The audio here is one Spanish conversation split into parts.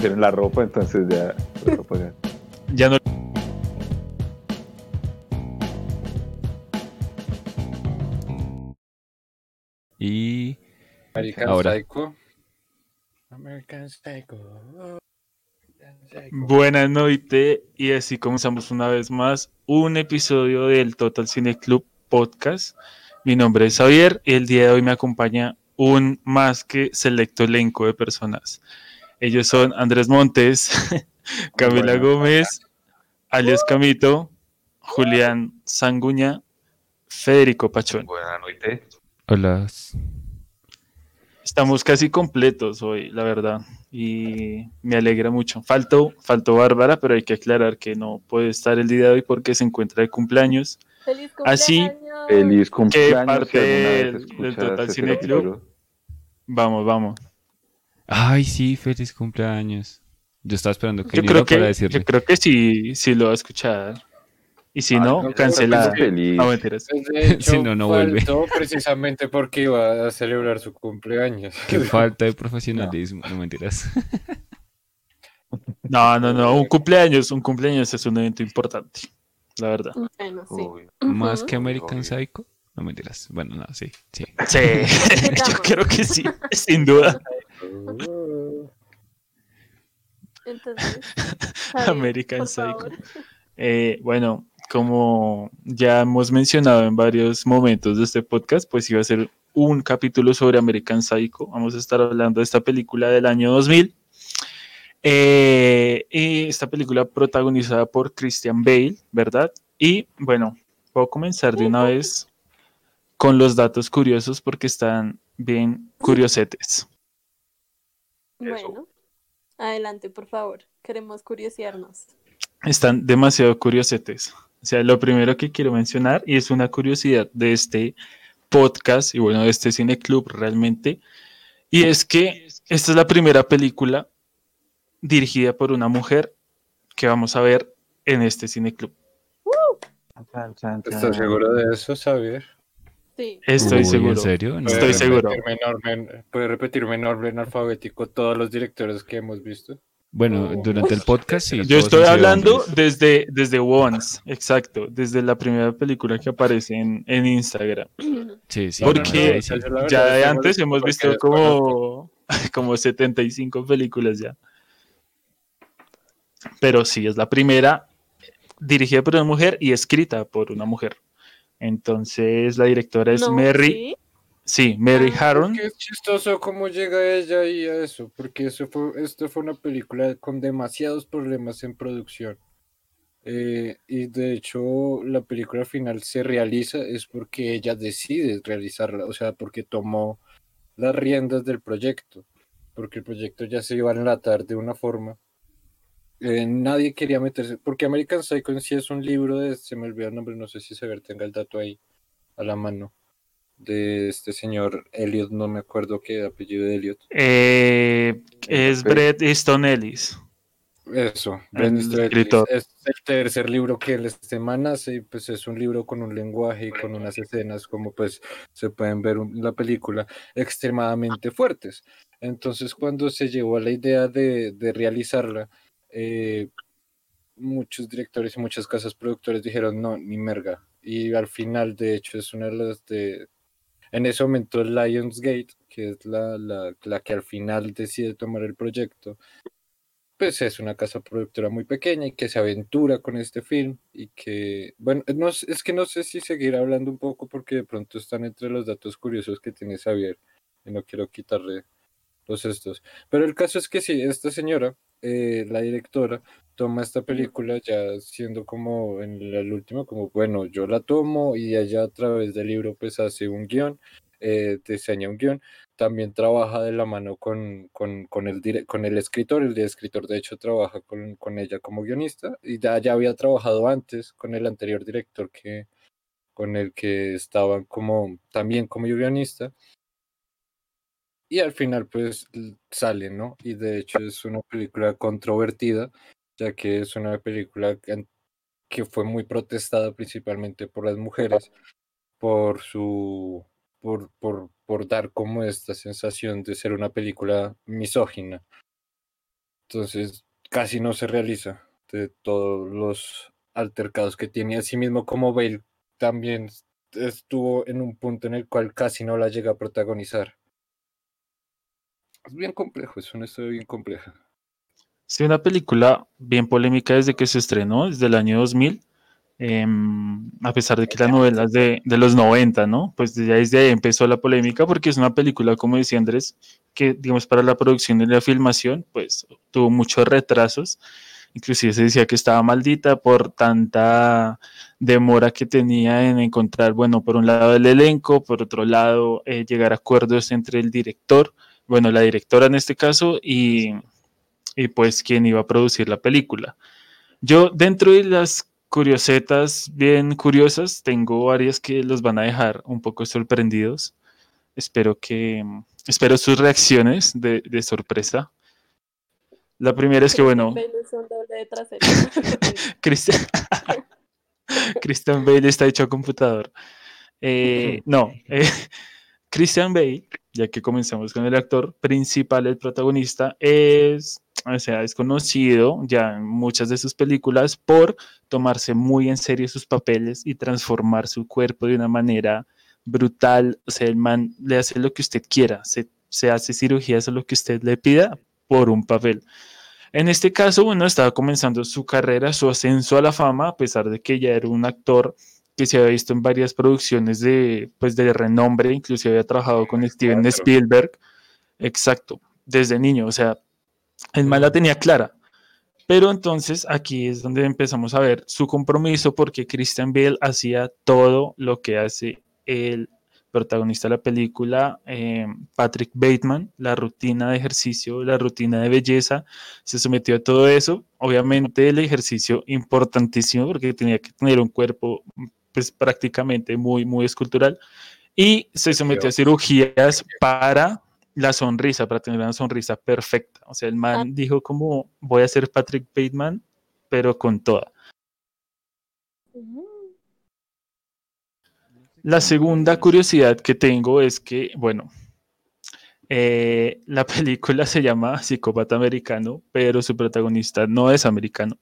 pusieron la ropa, entonces ya. la ropa ya- Ya no. Y American Ahora. Psycho. American Psycho. American Psycho. Buenas noches y así comenzamos una vez más un episodio del Total Cine Club Podcast. Mi nombre es Javier y el día de hoy me acompaña un más que selecto elenco de personas. Ellos son Andrés Montes, Camila. Gómez, alias Camito, Julián Sanguña, Federico Pachón. Buenas noches. hola. Estamos casi completos hoy, la verdad, y me alegra mucho. Faltó, faltó Bárbara, pero hay que aclarar que no puede estar el día de hoy porque se encuentra de cumpleaños. ¡Feliz Así, cumpleaños! Feliz cumpleaños. parte si alguna vez del- del Total Cine Club. Vamos, vamos. Ay, sí, feliz cumpleaños. Yo estaba esperando que Yo creo que, para decirle. yo creo que sí, sí lo va a escuchar. Y si Ay, no, no, cancelada. No, mentiras. Pues, Si no, no vuelve. faltó precisamente porque iba a celebrar su cumpleaños. Qué falta de profesionalismo, no, mentiras. No, no, no. Un cumpleaños, un cumpleaños es un evento importante, la verdad. Bueno, sí. Uy, Más que American obvio. Psycho. No mentiras. Bueno, no, sí, sí. Sí, yo creo que sí, sin duda. Entonces, Javier, American Psycho. Eh, bueno, como ya hemos mencionado en varios momentos de este podcast, pues iba a ser un capítulo sobre American Psycho. Vamos a estar hablando de esta película del año 2000. Eh, y esta película protagonizada por Christian Bale, ¿verdad? Y bueno, puedo comenzar de una vez con los datos curiosos porque están bien curiosetes. Bueno, adelante, por favor. Queremos curiosearnos. están demasiado curiosetes. O sea, lo primero que quiero mencionar, y es una curiosidad de este podcast y bueno, de este cine club realmente, y es que esta es la primera película dirigida por una mujer que vamos a ver en este cine club. ¿Estás seguro de eso, Xavier? Sí. Estoy Uy, seguro. ¿En serio? No. Estoy ¿Puede seguro. repetirme en orden- ¿Puede repetirme en orden alfabético todos los directores que hemos visto? Bueno, durante el podcast sí. Yo estoy hablando desde, desde Once, exacto, desde la primera película que aparece en, en Instagram. Sí, sí. Porque no, no, Ya de antes hemos visto como, como 75 películas ya. Pero sí, es la primera dirigida por una mujer y escrita por una mujer. Entonces la directora es No, Mary, ¿sí? sí, Mary Ah. Harron. Qué chistoso cómo llega ella y a eso, porque eso fue, esto fue una película con demasiados problemas en producción. Eh, y de hecho, la película final se realiza es porque ella decide realizarla, o sea, porque tomó las riendas del proyecto, porque el proyecto ya se iba a enlatar de una forma. Eh, nadie quería meterse, porque American Psycho en sí es un libro de, se me olvidó el nombre, no sé si Sever tenga el dato ahí a la mano, de este señor Elliot, no me acuerdo qué apellido de Elliot. eh, es Ok. Bret Easton Ellis. Eso, El Bret Easton Ellis. Es el tercer libro que él este man hace y pues es un libro con un lenguaje y con unas escenas como pues se pueden ver en la película extremadamente fuertes. Entonces cuando se llevó a la idea de, de realizarla, eh, muchos directores y muchas casas productores dijeron no, ni merga. Y al final de hecho es una de las de... En ese momento Lionsgate, que es la, la, la que al final decide tomar el proyecto, pues es una casa productora muy pequeña y que se aventura con este film y que, bueno, no, es que no sé si seguir hablando un poco porque de pronto están entre los datos curiosos que tiene Xavier y no quiero quitarle los estos. Pero el caso es que sí, esta señora, eh, la directora, toma esta película ya siendo como en el, el último, como bueno, yo la tomo y ella a través del libro pues hace un guion, eh, diseña un guion también trabaja de la mano con, con, con el, con el escritor. El escritor, de hecho, trabaja con, con ella como guionista y ya, ya había trabajado antes con el anterior director que, con el que estaban como también como guionista. Y al final, pues sale, ¿no? Y de hecho, es una película controvertida, ya que es una película que fue muy protestada principalmente por las mujeres por su por, por, por dar como esta sensación de ser una película misógina. Entonces, casi no se realiza de todos los altercados que tiene. Asimismo, como Bale también estuvo en un punto en el cual casi no la llega a protagonizar. Es bien complejo, es una historia bien compleja. Sí, una película bien polémica desde que se estrenó, desde el año 2000, em, a pesar de que la novela es de, de los 90, ¿no? Pues desde ahí empezó la polémica porque es una película, como decía Andrés, que digamos para la producción y la filmación, pues tuvo muchos retrasos. Inclusive se decía que estaba maldita por tanta demora que tenía en encontrar, bueno, por un lado el elenco, por otro lado eh, llegar a acuerdos entre el director, bueno, la directora en este caso, y, y pues quien iba a producir la película. Yo dentro de las curiosetas bien curiosas, tengo varias que los van a dejar un poco sorprendidos. Espero que, espero sus reacciones de, de sorpresa. La primera es que, bueno, Christian Bale está hecho a computador. Eh, no, eh, Christian Bale, ya que comenzamos con el actor principal, el protagonista, es, sea, es conocido ya en muchas de sus películas por tomarse muy en serio sus papeles y transformar su cuerpo de una manera brutal. O sea, el man le hace lo que usted quiera, se, se hace cirugías o lo que usted le pida por un papel. En este caso, bueno, estaba comenzando su carrera, su ascenso a la fama, a pesar de que ya era un actor que se había visto en varias producciones de, pues, de renombre, inclusive había trabajado con Steven Spielberg. Exacto, desde niño, o sea, el mal la tenía clara. Pero entonces aquí es donde empezamos a ver su compromiso porque Christian Bale hacía todo lo que hace el protagonista de la película, eh, Patrick Bateman, la rutina de ejercicio, la rutina de belleza, se sometió a todo eso. Obviamente el ejercicio importantísimo porque tenía que tener un cuerpo pues prácticamente muy, muy escultural. Y se sometió a cirugías para la sonrisa, para tener una sonrisa perfecta. O sea, el man dijo como voy a ser Patrick Bateman, pero con toda. La segunda curiosidad que tengo es que, bueno, eh, la película se llama Psicópata Americano, pero su protagonista no es americano.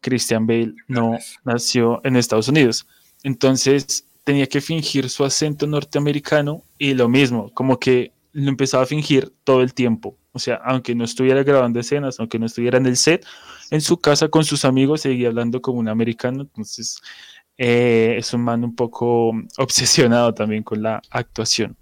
Christian Bale no nació en Estados Unidos. Entonces tenía que fingir su acento norteamericano y lo mismo, como que lo empezaba a fingir todo el tiempo. O sea, aunque no estuviera grabando escenas, aunque no estuviera en el set, en su casa con sus amigos seguía hablando como un americano. Entonces, eh, es un man un poco obsesionado también con la actuación.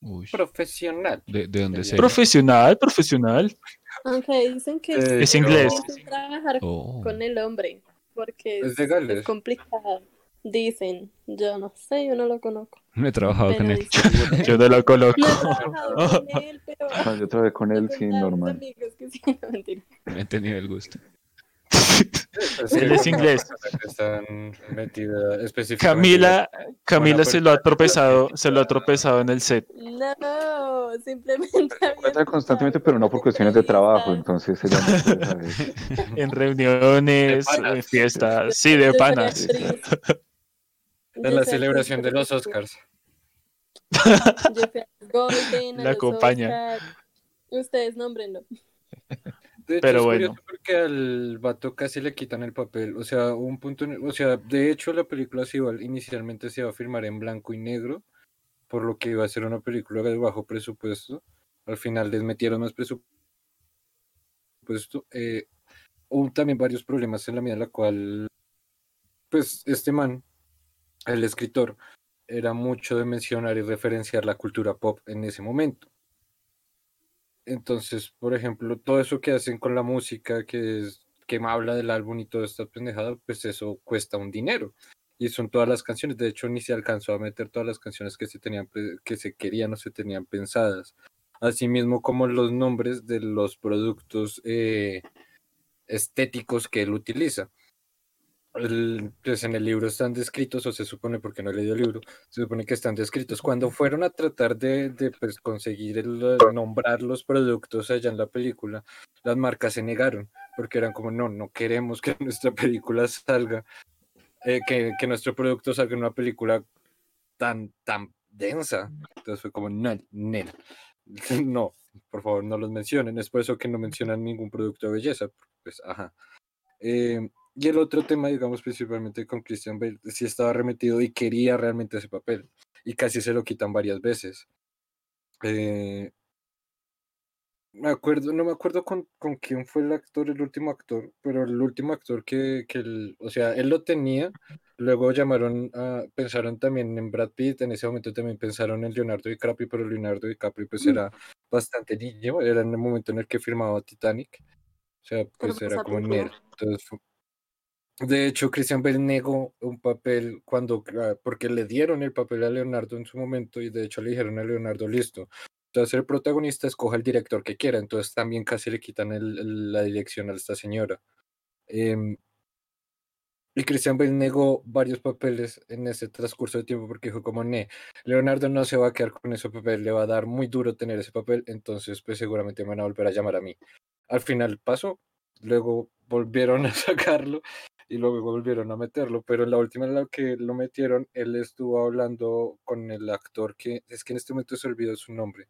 Uy, Profesional. ¿de, de dónde se Profesional, profesional. Aunque dicen que Eh, Es inglés. trabajar Oh. con el hombre porque Es de Gales. es complicado. Dicen, yo no sé, yo no lo conozco. No he trabajado Pero con él. dicen- Yo no lo coloco. No he trabajado con él, pero Ah, yo trabajé con él, sí, normal. amigos que sí, no, mentira. No he tenido el gusto. Él es inglés. Están. Camila, Camila se lo ha tropezado, se lo ha tropezado en el set. No, simplemente. Encuentra constantemente, pero no por cuestiones de trabajo, entonces ella no. En reuniones, en fiestas, sí, de panas. En la celebración de los Oscars. Golden, La acompaña. Ustedes nómbrenlo. De hecho, Pero es bueno. curioso porque al vato casi le quitan el papel. O sea, un punto. en- O sea, de hecho, la película se iba, inicialmente se iba a filmar en blanco y negro, por lo que iba a ser una película de bajo presupuesto. Al final les metieron más presupuesto. Eh, hubo también varios problemas en la medida en la cual, pues, este man, el escritor, era mucho de mencionar y referenciar la cultura pop en ese momento. Entonces, por ejemplo, todo eso que hacen con la música, que es que me habla del álbum y toda esta pendejada, pues eso cuesta un dinero. Y son todas las canciones. De hecho, ni se alcanzó a meter todas las canciones que se tenían pe- que se querían o se tenían pensadas. Asimismo, como los nombres de los productos eh, estéticos que él utiliza. El- pues en el libro están descritos, o se supone, porque no he leído el libro, se supone que están descritos. Cuando fueron a tratar de, de, pues, conseguir el, nombrar los productos allá en la película, las marcas se negaron, porque eran como, no, no queremos que nuestra película salga, eh, que, que nuestro producto salga en una película tan, tan densa. Entonces fue como, no, nena. No, por favor, no los mencionen. Es por eso que no mencionan ningún producto de belleza. Pues, ajá. Eh, y el otro tema, digamos, principalmente con Christian Bale, sí estaba remetido y quería realmente ese papel. Y casi se lo quitan varias veces. Eh, me acuerdo, no me acuerdo con, con quién fue el actor, el último actor, pero el último actor que, que él, o sea, él lo tenía, luego llamaron a, pensaron también en Brad Pitt, en ese momento también pensaron en Leonardo DiCaprio, pero Leonardo DiCaprio pues era bastante niño, era en el momento en el que firmaba Titanic, o sea, pues pues, era como nerd, entonces de hecho, Christian Bale negó un papel cuando, ah, porque le dieron el papel a Leonardo en su momento y de hecho le dijeron a Leonardo, listo, entonces el protagonista escoja el director que quiera, entonces también casi le quitan la dirección a esta señora. Em, y Christian Bale negó varios papeles en ese transcurso de tiempo porque dijo como, ne, Leonardo no se va a quedar con ese papel, le va a dar muy duro tener ese papel, entonces pues seguramente me van a volver a llamar a mí. Al final pasó, luego volvieron a sacarlo y luego volvieron a meterlo, pero en la última en la que lo metieron, él estuvo hablando con el actor que, es que en este momento se olvidó su nombre,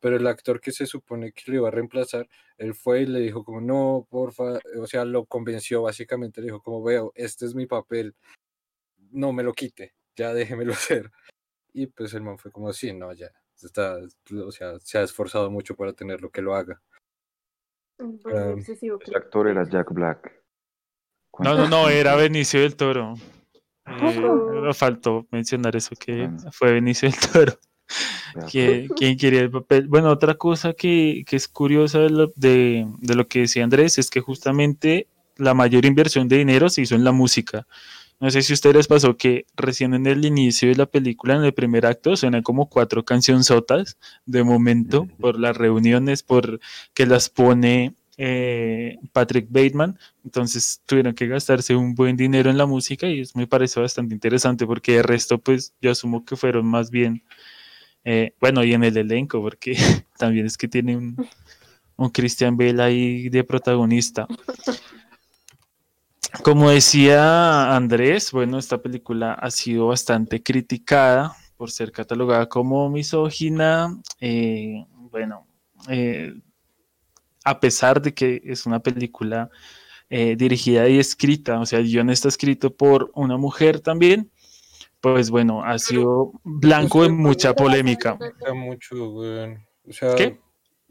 pero el actor que se supone que lo iba a reemplazar, él fue y le dijo como, no, porfa, o sea, lo convenció básicamente, le dijo como, veo, este es mi papel, no me lo quite, ya déjemelo hacer. Y pues el man fue como, sí, no, ya, está, o sea, se ha esforzado mucho para tenerlo que lo haga. El actor era Jack Black. No, no, no, era Benicio del Toro. Eh, me faltó mencionar eso que fue Benicio del Toro. Que- quien quería el papel. Bueno, otra cosa que, que es curiosa de lo, de, de lo que decía Andrés es que justamente la mayor inversión de dinero se hizo en la música. No sé si a ustedes les pasó que recién en el inicio de la película, en el primer acto, suenan como cuatro cancionzotas de momento por las reuniones, por que las pone eh, Patrick Bateman. Entonces tuvieron que gastarse un buen dinero en la música y eso me parece bastante interesante porque de resto, pues yo asumo que fueron más bien eh, bueno, y en el elenco, porque también es que tiene un, un Christian Bale ahí de protagonista. Como decía Andrés, bueno, esta película ha sido bastante criticada por ser catalogada como misógina. eh, bueno, eh, a pesar de que es una película eh, dirigida y escrita, o sea, el guion está escrito por una mujer también, pues bueno, ha sido blanco de mucha polémica. Era mucho, weón. O sea, ¿Qué?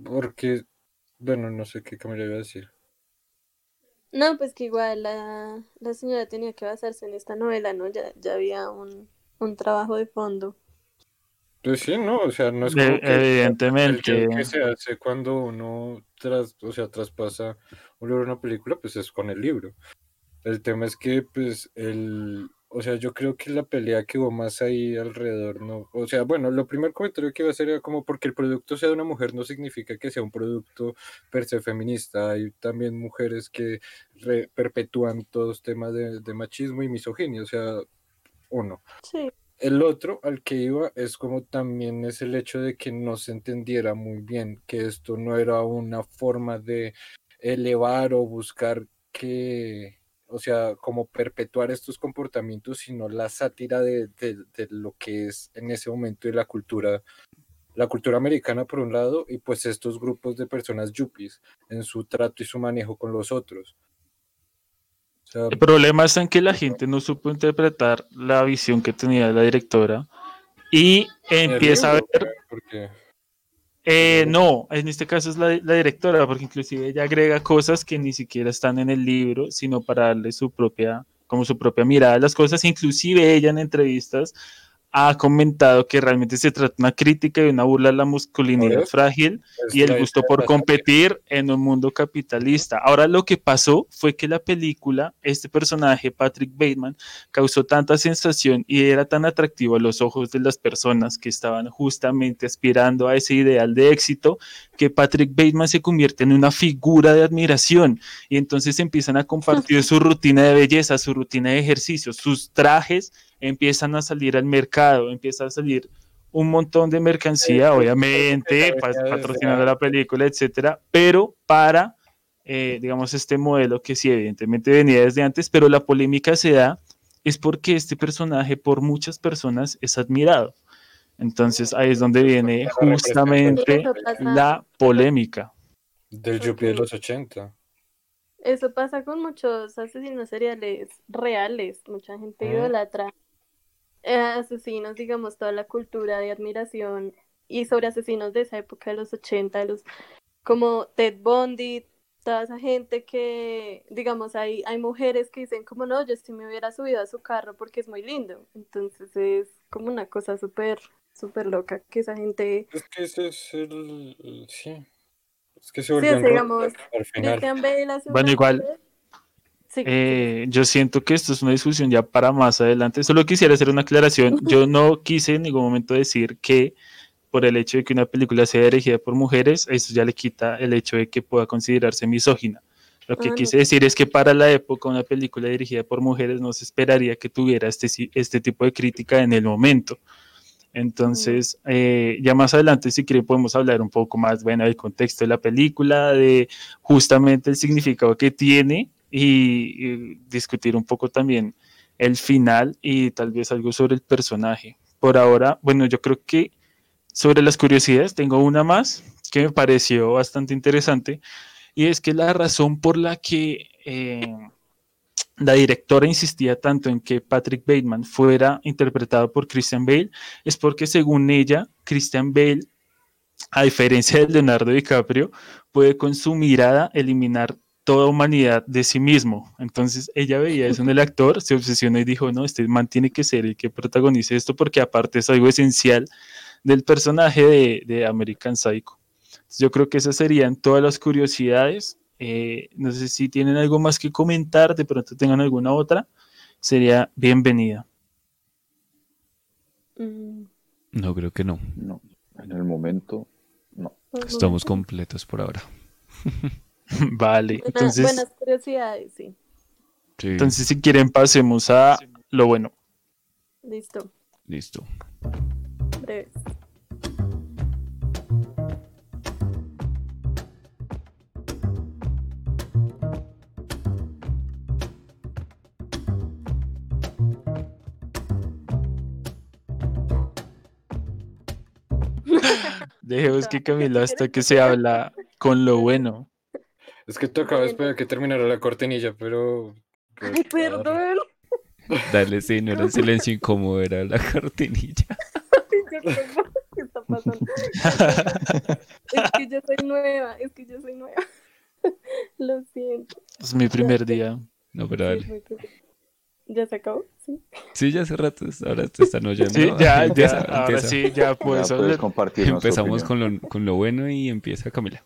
porque, bueno, no sé qué cámara iba a decir. No, pues que igual la, la señora tenía que basarse en esta novela, ¿no? Ya, ya había un, un trabajo de fondo. Pues sí, no, o sea, no es De- como que evidentemente. que se hace cuando uno tras, o sea, traspasa un libro a una película, pues es con el libro. El tema es que, pues, el, o sea, yo creo que la pelea que hubo más ahí alrededor, no, o sea, bueno, lo primer comentario que iba a hacer era como porque el producto sea de una mujer no significa que sea un producto per se feminista. Hay también mujeres que re- perpetúan todos temas de, de machismo y misoginia, o sea, uno. Sí. El otro al que iba es como también es el hecho de que no se entendiera muy bien que esto no era una forma de elevar o buscar que, o sea, como perpetuar estos comportamientos, sino la sátira de, lo que es en ese momento de la cultura, la cultura americana por un lado, y pues estos grupos de personas yuppies en su trato y su manejo con los otros. Sea, El problema está en que la gente no supo interpretar la visión que tenía la directora y empieza a ver, porque eh, no, en este caso es la, la directora, porque inclusive ella agrega cosas que ni siquiera están en el libro, sino para darle su propia, como su propia mirada a las cosas, inclusive ella en entrevistas ha comentado que realmente se trata de una crítica y una burla a la masculinidad frágil y el gusto por competir en un mundo capitalista. Ahora lo que pasó fue que la película, este personaje, Patrick Bateman, causó tanta sensación y era tan atractivo a los ojos de las personas que estaban justamente aspirando a ese ideal de éxito, que Patrick Bateman se convierte en una figura de admiración. Y entonces empiezan a compartir su rutina de belleza, su rutina de ejercicio, sus trajes empiezan a salir al mercado, empieza a salir un montón de mercancía, obviamente, patrocinando la película, etcétera, pero para, eh, digamos, este modelo que sí, evidentemente venía desde antes, pero la polémica se da es porque este personaje por muchas personas es admirado. Entonces ahí es donde viene justamente la polémica. Del Yuppie de los 80. Eso pasa con muchos asesinos seriales reales. Mucha gente idolatra asesinos, digamos, toda la cultura de admiración y sobre asesinos de esa época de los 80, los, como Ted Bundy, toda esa gente que, digamos, hay, hay mujeres que dicen como no, yo sí me hubiera subido a su carro porque es muy lindo. Entonces es como una cosa súper, súper loca que esa gente... Es que ese es el. sí. Es que se volvió digamos, al final. Christian Bale hace Bueno, igual, Sí, sí, Eh, yo siento que esto es una discusión ya para más adelante. Solo quisiera hacer una aclaración. Yo no quise en ningún momento decir que por el hecho de que una película sea dirigida por mujeres, eso ya le quita el hecho de que pueda considerarse misógina. Lo que Ah, no. quise decir es que para la época una película dirigida por mujeres no se esperaría que tuviera este, este tipo de crítica en el momento. Entonces, eh, ya más adelante, si quieren, podemos hablar un poco más, bueno, del contexto de la película, de justamente el significado que tiene y, discutir un poco también el final y tal vez algo sobre el personaje. Por ahora, bueno, yo creo que sobre las curiosidades tengo una más que me pareció bastante interesante y es que la razón por la que eh, la directora insistía tanto en que Patrick Bateman fuera interpretado por Christian Bale es porque según ella, Christian Bale, a diferencia de Leonardo DiCaprio, puede con su mirada eliminar toda humanidad de sí mismo. Entonces ella veía eso en el actor, se obsesionó y dijo, no, este man tiene que ser el que protagonice esto porque aparte es algo esencial del personaje de, de American Psycho. Entonces, yo creo que esas serían todas las curiosidades. Eh, no sé si tienen algo más que comentar, de pronto tengan alguna otra, sería bienvenida. Mm, No, creo que no. No, en el momento, no. Estamos completos por ahora. vale, buena- entonces, buenas curiosidades, sí. Sí, entonces si quieren pasemos a lo bueno. Listo. listo. Breves. Dejemos que Camila hasta que se habla con lo bueno. Es que tocaba Bueno. esperar que terminara la cortinilla, pero. pues, Ay, perdón. Dale, sí, no era un silencio incómodo, era la cortinilla. ¿Qué está pasando? es que yo soy nueva, es que yo soy nueva. Lo siento. Es mi primer día. No, pero dale. ¿Ya se acabó? Sí. Sí, ya hace rato, ahora te están oyendo. Sí, ya, Empieza, ya, ahora empieza. sí, ya Ya puedes puedes hablar. compartirnos tu Empezamos con lo, con lo bueno y empieza Camila.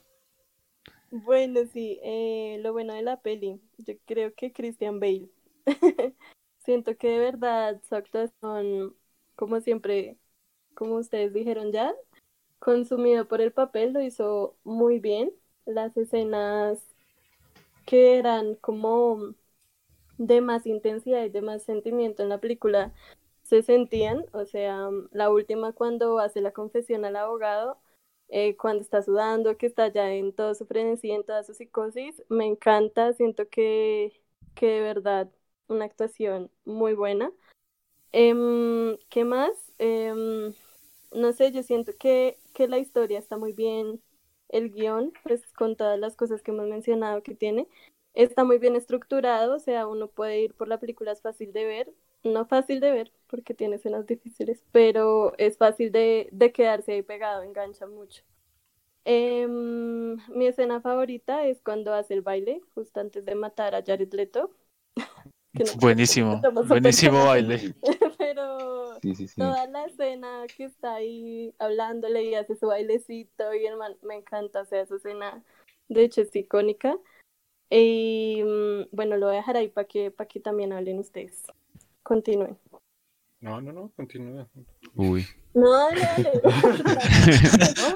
Bueno, sí, eh, lo bueno de la peli, yo creo que Christian Bale. Siento que de verdad su actuación, como siempre, como ustedes dijeron ya, consumido por el papel, lo hizo muy bien. Las escenas que eran como de más intensidad y de más sentimiento en la película se sentían, o sea, la última cuando hace la confesión al abogado, eh, cuando está sudando, que está ya en todo su frenesí, en toda su psicosis, me encanta, siento que, que de verdad una actuación muy buena. Em, ¿qué más? Em, no sé, yo siento que, que la historia está muy bien, el guion, pues con todas las cosas que hemos mencionado que tiene, está muy bien estructurado, o sea, uno puede ir por la película, es fácil de ver, no fácil de ver porque tiene escenas difíciles, pero es fácil de, de quedarse ahí pegado, engancha mucho. Em, mi escena favorita es cuando hace el baile, justo antes de matar a Jared Leto. No- Buenísimo, buenísimo baile. Pero Sí, sí, sí. toda la escena que está ahí hablándole y hace su bailecito y el man, me encanta, o sea, esa escena de hecho es icónica. Y mm, bueno, lo voy a dejar ahí para que, para que también hablen ustedes. Continúen. No, no, no, continúa. Uy. No, dale, dale.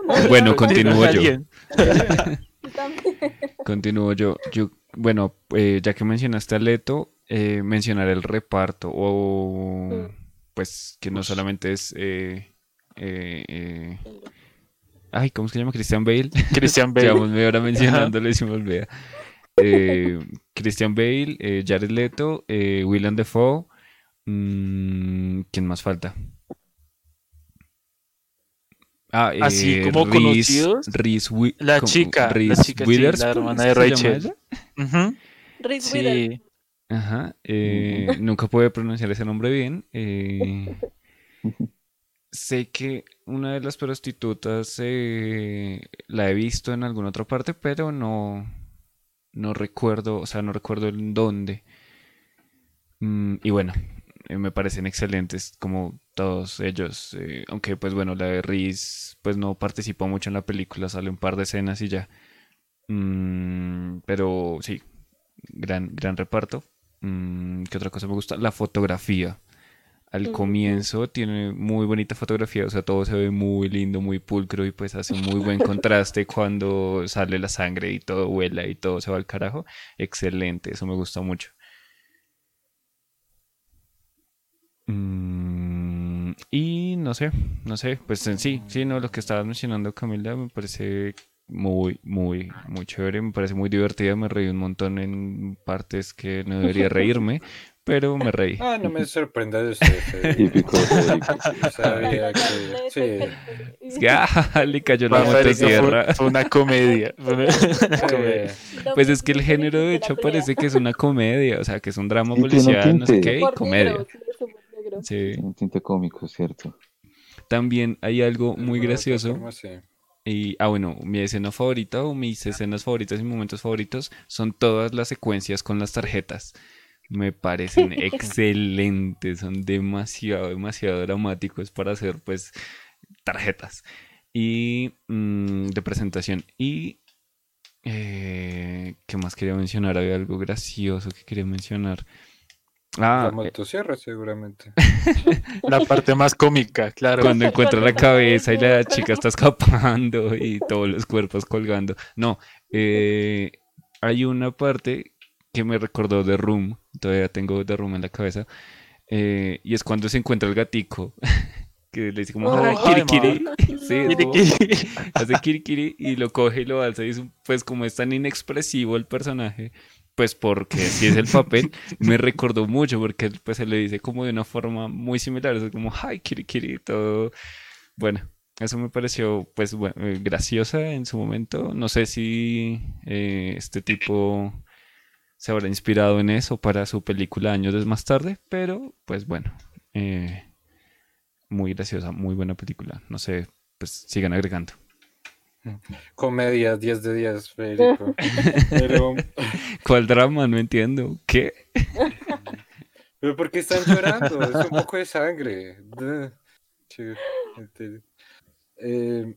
No, no, Bueno, no, continúo yo. Continúo yo. yo bueno, eh, ya que mencionaste a Leto, eh, mencionar el reparto o Mm. pues que no solamente es eh, eh, eh, ay, ¿cómo se llama? Christian Bale. Christian Bale. Llevamos media hora mencionándolo y se me olvida. Eh, Christian Bale, eh, Jared Leto, eh, Willem Dafoe. mm, ¿Quién más falta? Ah, Así eh, como Reese- conocidos. Reese Wi- La chica, la Reese sí, Witherspoon, la hermana ¿es de Rachel. Reese Witherspoon. Sí, Ajá. eh, nunca pude pronunciar ese nombre bien. eh, sé que una de las prostitutas eh, la he visto en alguna otra parte, pero no, no recuerdo, o sea, no recuerdo en dónde. Mm, y bueno, eh, me parecen excelentes como todos ellos. eh, aunque pues bueno, la de Reese pues no participó mucho en la película, sale un par de escenas y ya. Mm, pero sí, gran, gran reparto. Mm, ¿qué otra cosa me gusta? La fotografía. Al comienzo tiene muy bonita fotografía, o sea, todo se ve muy lindo, muy pulcro y pues hace muy buen contraste cuando sale la sangre y todo vuela y todo se va al carajo. Excelente, eso me gusta mucho. Mm, y no sé, no sé, pues en sí, sí, no, lo que estabas mencionando Camila me parece muy, muy, muy chévere, me parece muy divertida, me reí un montón en partes que no debería reírme, pero me reí. Ah, no me sorprenda de usted. Típico, sabía que. Sí. Es que, ah, le cayó la Federico fue, motosierra. fue una comedia. fue una- una comedia. sí. Pues es que el género de hecho parece que es una comedia, o sea, que es un drama policial, no sé qué, y comedia. Negro, sí. Un tinte cómico, ¿cierto? También hay algo muy gracioso forma, sí. Y, ah, bueno, mi escena favorita o mis escenas favoritas y momentos favoritos son todas las secuencias con las tarjetas. Me parecen excelentes, son demasiado, demasiado dramáticos para hacer, pues, tarjetas. Y mm, de presentación. Y, eh, ¿qué más quería mencionar? Había algo gracioso que quería mencionar. Ah, La eh, motosierra, seguramente. La parte más cómica, claro. cuando encuentra la cabeza y la chica está escapando y todos los cuerpos colgando. No, eh, hay una parte que me recordó de Room, todavía tengo de Room en la cabeza, eh, y es cuando se encuentra el gatico, que le dice como, Oh. Sí, es Kiri, kiri. hace kirikiri y lo coge y lo alza y es un- pues como es tan inexpresivo el personaje, pues porque si es el papel, me recordó mucho porque pues se le dice como de una forma muy similar, es como, ¡ay, kirikiri! Todo, bueno. Eso me pareció, pues, eh, graciosa en su momento. No sé si eh, este tipo se habrá inspirado en eso para su película años más tarde, pero, pues, bueno, eh, muy graciosa, muy buena película. No sé, pues, sigan agregando. Comedia, 10 de 10, Federico. Pero, ¿Cuál drama? No entiendo. ¿Qué? pero ¿por qué están llorando? Es un poco de sangre. Este, eh,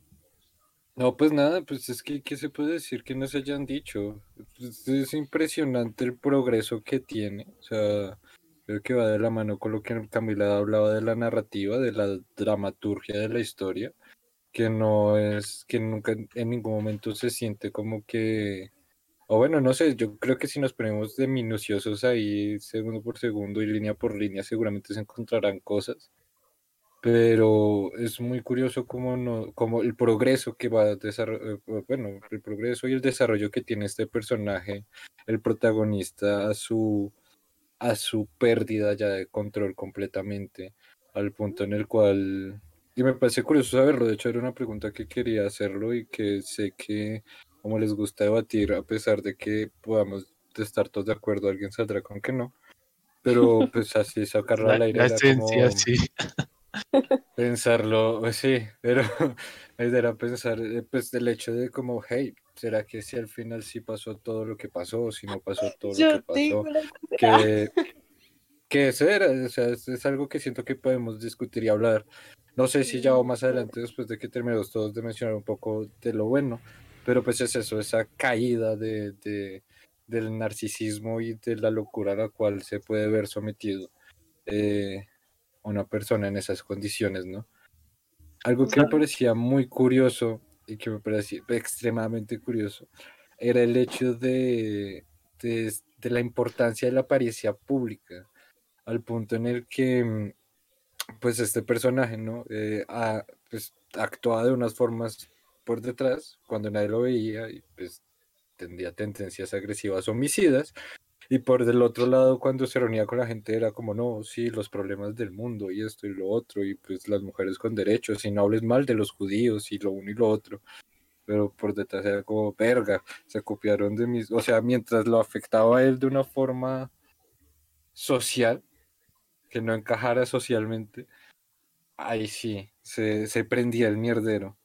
no, pues nada, pues es que, ¿qué se puede decir que no se hayan dicho? Pues es impresionante el progreso que tiene. O sea, creo que va de la mano con lo que Camila hablaba de la narrativa, de la dramaturgia de la historia, que no es, que nunca en ningún momento se siente como que, o bueno, no sé, yo creo que si nos ponemos de minuciosos ahí, segundo por segundo y línea por línea, seguramente se encontrarán cosas pero es muy curioso cómo, no, cómo el progreso que va a desarrollar, bueno, el progreso y el desarrollo que tiene este personaje, el protagonista, a su, a su pérdida ya de control completamente, al punto en el cual, y me parece curioso saberlo, de hecho era una pregunta que quería hacerlo y que sé que como les gusta debatir, a pesar de que podamos estar todos de acuerdo, alguien saldrá con que no, pero pues así sacarlo La, al aire la era esencia, como- sí. Pensarlo, pues sí, pero era pensar, eh, pues del hecho de como, hey, ¿será que si al final sí pasó todo lo que pasó o si no pasó todo lo que Yo pasó? Que, que o sea, es, es algo que siento que podemos discutir y hablar. No sé si ya o más adelante, después de que terminemos todos de mencionar un poco de lo bueno, pero pues es eso, esa caída de, de- del narcisismo y de la locura a la cual se puede ver sometido eh, una persona en esas condiciones, ¿no? Algo que me parecía muy curioso y que me parecía extremadamente curioso era el hecho de, de, de la importancia de la apariencia pública, al punto en el que, mm, pues, este personaje, ¿no? Eh, ha, pues, actuaba de unas formas por detrás cuando nadie lo veía y, pues, tendría tendencias agresivas homicidas. Y por del otro lado, cuando se reunía con la gente, era como, no, sí, los problemas del mundo y esto y lo otro, y pues las mujeres con derechos, y no hables mal de los judíos y lo uno y lo otro. Pero por detrás era como, verga, se copiaron de mis. O sea, mientras lo afectaba a él de una forma social, que no encajara socialmente, ahí sí, se, se prendía el mierdero.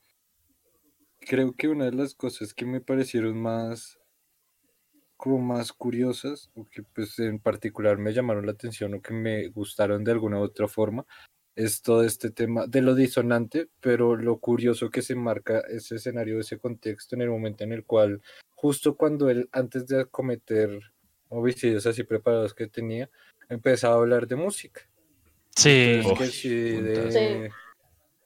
Creo que una de las cosas que me parecieron más como más curiosas, o que pues en particular me llamaron la atención o que me gustaron de alguna u otra forma, es todo este tema de lo disonante, pero lo curioso que se marca ese escenario, ese contexto en el momento en el cual, justo cuando él, antes de cometer homicidios así preparados que tenía, empezaba a hablar de música. Sí. Entonces, que sí, de- Sí.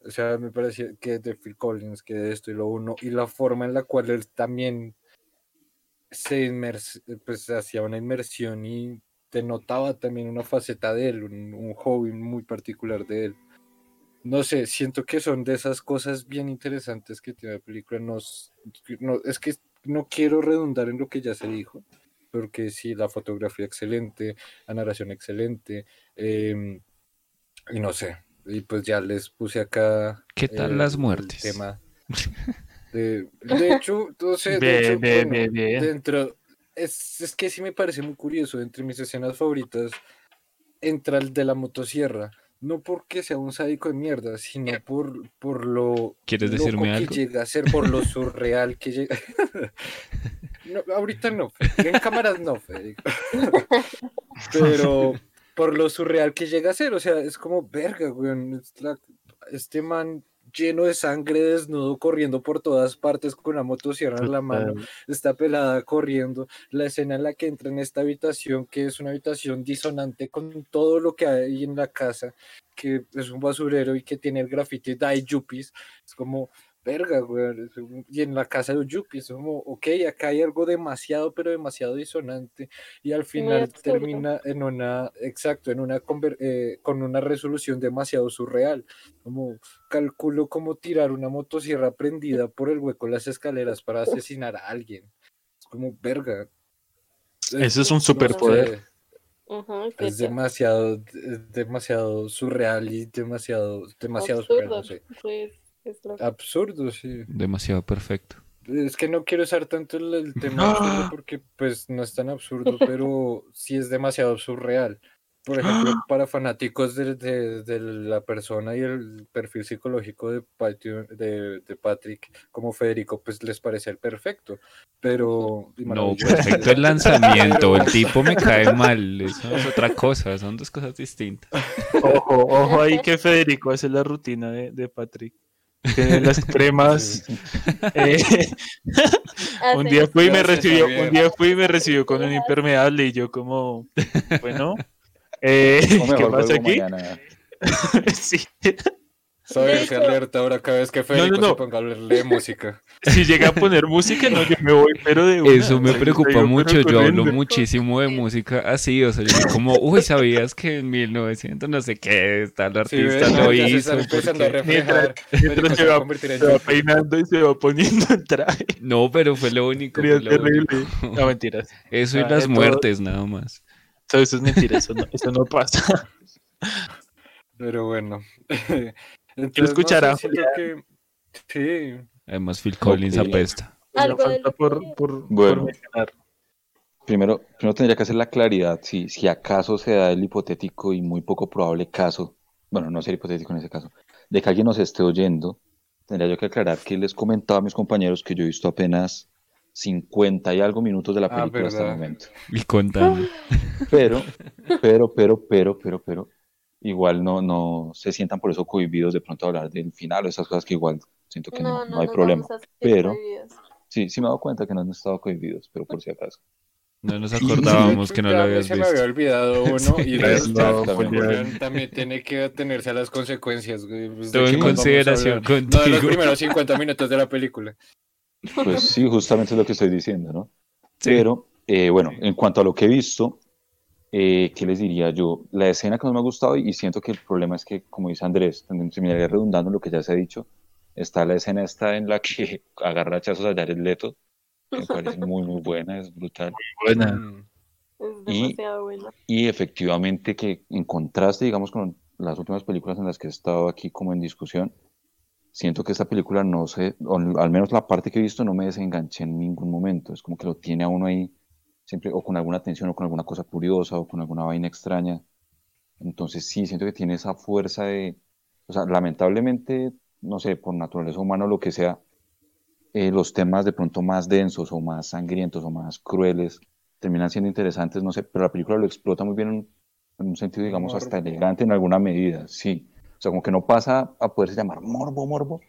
O sea, me parecía que de Phil Collins, que de esto y lo uno, y la forma en la cual él también se inmers pues hacía una inmersión y denotaba también una faceta de él, un, un hobby muy particular de él. No sé, siento que son de esas cosas bien interesantes que tiene la película. Nos, no, es que no quiero redundar en lo que ya se dijo, porque sí, la fotografía excelente, la narración excelente, em, y no sé, y pues ya les puse acá. ¿Qué tal el- las el muertes? tema de, de hecho, no sé, de hecho, bien, bueno, bien, bien. dentro, es, es que sí me parece muy curioso, entre mis escenas favoritas entra el de la motosierra, no porque sea un sádico de mierda, sino por, por lo ¿Quieres loco decirme que algo? llega a ser, por lo surreal que llega. No, ahorita no, en cámaras no, Federico. Pero por lo surreal que llega a ser, o sea, es como verga, weón. es la- este man lleno de sangre, desnudo, corriendo por todas partes con la motosierra en la mano, está pelada corriendo. La escena en la que entra en esta habitación, que es una habitación disonante con todo lo que hay en la casa, que es un basurero y que tiene el grafiti Die Yuppies, es como, verga, güey. Y en la casa de Yuppies, es como, ok, acá hay algo demasiado, pero demasiado disonante. Y al final termina en una, exacto, en una, conver- eh, con una resolución demasiado surreal. Como calculo cómo tirar una motosierra prendida por el hueco de las escaleras para asesinar a alguien. Es como, verga. Eso es un no superpoder. Ajá, es demasiado, es demasiado surreal y demasiado, demasiado surreal, absurdo. no sé. Sí, es- Absurdo, sí. Demasiado perfecto. Es que no quiero usar tanto el, el tema absurdo ¡Ah! porque pues no es tan absurdo, pero sí es demasiado surreal. Por ejemplo, para fanáticos de, de- de la persona y el perfil psicológico de, Patio- de, de Patrick como Federico, pues les parece el perfecto. Pero... No, maravilloso. perfecto el lanzamiento. El tipo me cae mal. Eso es otra cosa. Son dos cosas distintas. Ojo, ojo ahí que Federico hace la rutina de, de Patrick. Tiene las cremas. eh, un día fui y me recibió, un día fui y me recibió con un impermeable y yo como, bueno, eh, ¿qué pasa aquí? Sí, De hecho- alerta ahora cada vez que Federico no. se ponga a hablarle de música. si llega a poner música, no, yo me voy, pero de una. Eso me yo preocupa mucho. Yo hablo corriendo. muchísimo de música así. O sea, yo como, uy, ¿sabías que en 1900 no sé qué tal Sí, artista ves, lo no, hizo? a porque- reflejar. Federico se se va a Se va peinando y se va poniendo el traje. No, pero fue lo único. Fue lo terrible. único. No, mentiras. Eso y Ah, las en todo- muertes, nada más. Todo eso es mentira, eso no, eso no pasa. Pero bueno. Entonces, escuchar no a sé, siento que... Sí, Además, Phil Collins apesta. Algo falta lo por, por, Bueno. por. Primero, primero tendría que hacer la claridad si, si acaso se da el hipotético y muy poco probable caso, bueno, no ser hipotético en ese caso, de que alguien nos esté oyendo, tendría yo que aclarar que les comentaba a mis compañeros que yo he visto apenas 50 y algo minutos de la Ah, película hasta el momento. Y contando. Pero, pero, pero, pero, pero, pero, igual no, no se sientan por eso cohibidos de pronto a hablar del final o esas cosas que igual siento que no, no hay nos problema. pero-. Sí, sí me he dado cuenta que no han estado cohibidos, pero por si acaso. No nos acordábamos que no lo habías se me había visto. olvidado uno y esta, no, también tiene que atenerse a las consecuencias. pues, ¿de Todo en consideración hablar? No de los contigo. primeros 50 minutos de la película. Pues sí, justamente es lo que estoy diciendo, ¿no? Sí. Pero, eh, bueno, en cuanto a lo que he visto, eh, ¿qué les diría yo? La escena que no me ha gustado y siento que el problema es que, como dice Andrés, terminaría redundando en lo que ya se ha dicho, está la escena esta en la que agarra hachazos a Jared Leto, que me parece muy, muy buena, es brutal. Buena. Mm. Es Y- demasiado buena. Y efectivamente que en contraste, digamos, con las últimas películas en las que he estado aquí como en discusión, siento que esta película no se, o al menos la parte que he visto no me desenganché en ningún momento. Es como que lo tiene a uno ahí siempre o con alguna tensión o con alguna cosa curiosa o con alguna vaina extraña. Entonces sí, siento que tiene esa fuerza de, o sea, lamentablemente, no sé, por naturaleza humana o lo que sea, eh, los temas de pronto más densos o más sangrientos o más crueles terminan siendo interesantes, no sé, pero la película lo explota muy bien en, en un sentido, digamos, hasta Morbo. elegante en alguna medida, sí. O sea, como que no pasa a poderse llamar morbo, morbo,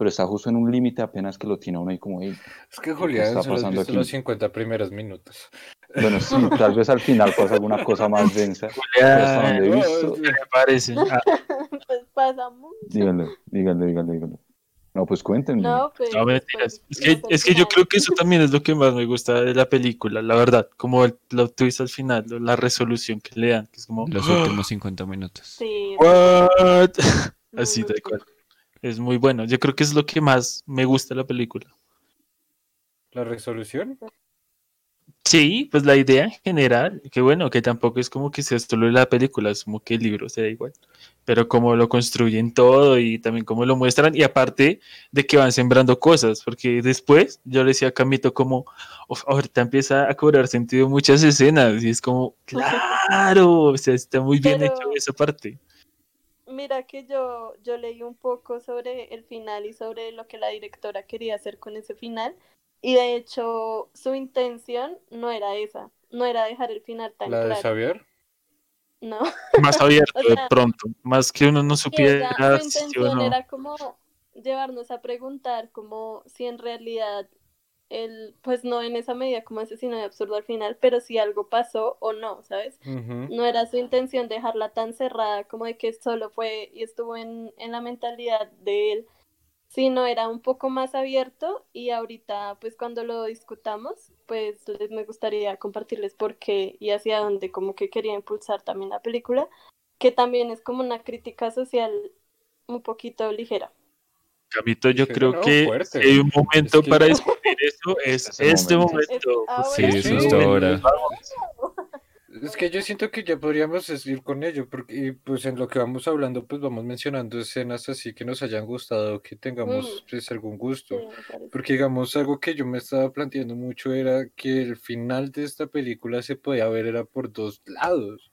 pero está justo en un límite apenas que lo tiene uno ahí como, "Ey". Es que ¿Qué Julián está solo pasando aquí? los 50 primeros minutos. bueno, sí, tal vez al final pasa alguna cosa más densa, No, visto, es- me parece. Ah, Pues pasa mucho. díganle, díganle, díganle, díganle. No, pues cuéntenme. No, pues. No, pues, mentiras. Es no que, es que yo creo que eso también es lo que más me gusta de la película, la verdad, como el plot twist al final, la resolución que le dan, que es como, Los ¡Ah! últimos 50 minutos. Sí, ¿What? Así tal cual. Es muy bueno. Yo creo que es lo que más me gusta de la película. La resolución. Sí, pues la idea en general, que bueno, que tampoco es como que sea solo de la película, es como que el libro se da igual, pero como lo construyen todo y también cómo lo muestran, y aparte de que van sembrando cosas, porque después yo le decía a Camito como, "Uf, ahorita empieza a cobrar sentido muchas escenas, y es como, claro, o sea, está muy bien Pero- hecho esa parte. Mira que yo, yo leí un poco sobre el final y sobre lo que la directora quería hacer con ese final. Y de hecho, su intención no era esa, no era dejar el final tan La de claro. Xavier. No, Más abierto O de pronto, más que uno no supiera su si intención no. era como llevarnos a preguntar como si en realidad él, pues no en esa medida como asesino de absurdo al final, pero si algo pasó o no, ¿sabes? No era su intención dejarla tan cerrada como de que solo fue y estuvo en, en la mentalidad de él, sino era un poco más abierto y ahorita pues cuando lo discutamos pues les me gustaría compartirles por qué y hacia dónde como que quería impulsar también la película, que también es como una crítica social un poquito ligera. Camito, yo Sí, creo no, que fuerte. hay un momento Es que- para discutir eso, es Este este momento. Sí, es eso es ahora. Es que yo siento que ya podríamos seguir con ello, porque y, pues en lo que vamos hablando, pues vamos mencionando escenas así que nos hayan gustado, que tengamos Mm. pues algún gusto. Porque digamos, algo que yo me estaba planteando mucho era que el final de esta película se podía ver era por dos lados.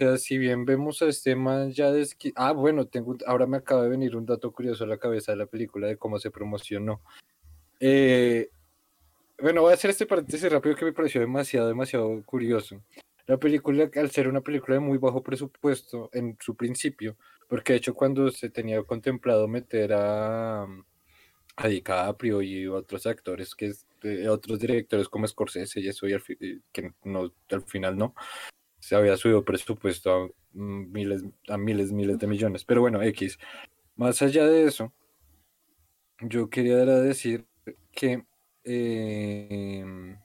Sea, si bien vemos a este man ya desqui... Ah, bueno, tengo, ahora me acaba de venir un dato curioso a la cabeza de la película de cómo se promocionó. Eh, bueno, voy a hacer este paréntesis rápido que me pareció demasiado, demasiado curioso. La película, al ser una película de muy bajo presupuesto en su principio, porque de hecho cuando se tenía contemplado meter a, a DiCaprio y otros actores, que es, eh, otros directores como Scorsese y eso, y al, y que no, al final no, se había subido presupuesto a mm, miles, a miles, miles de millones. Pero bueno, X. Más allá de eso, yo quería decir que, eh,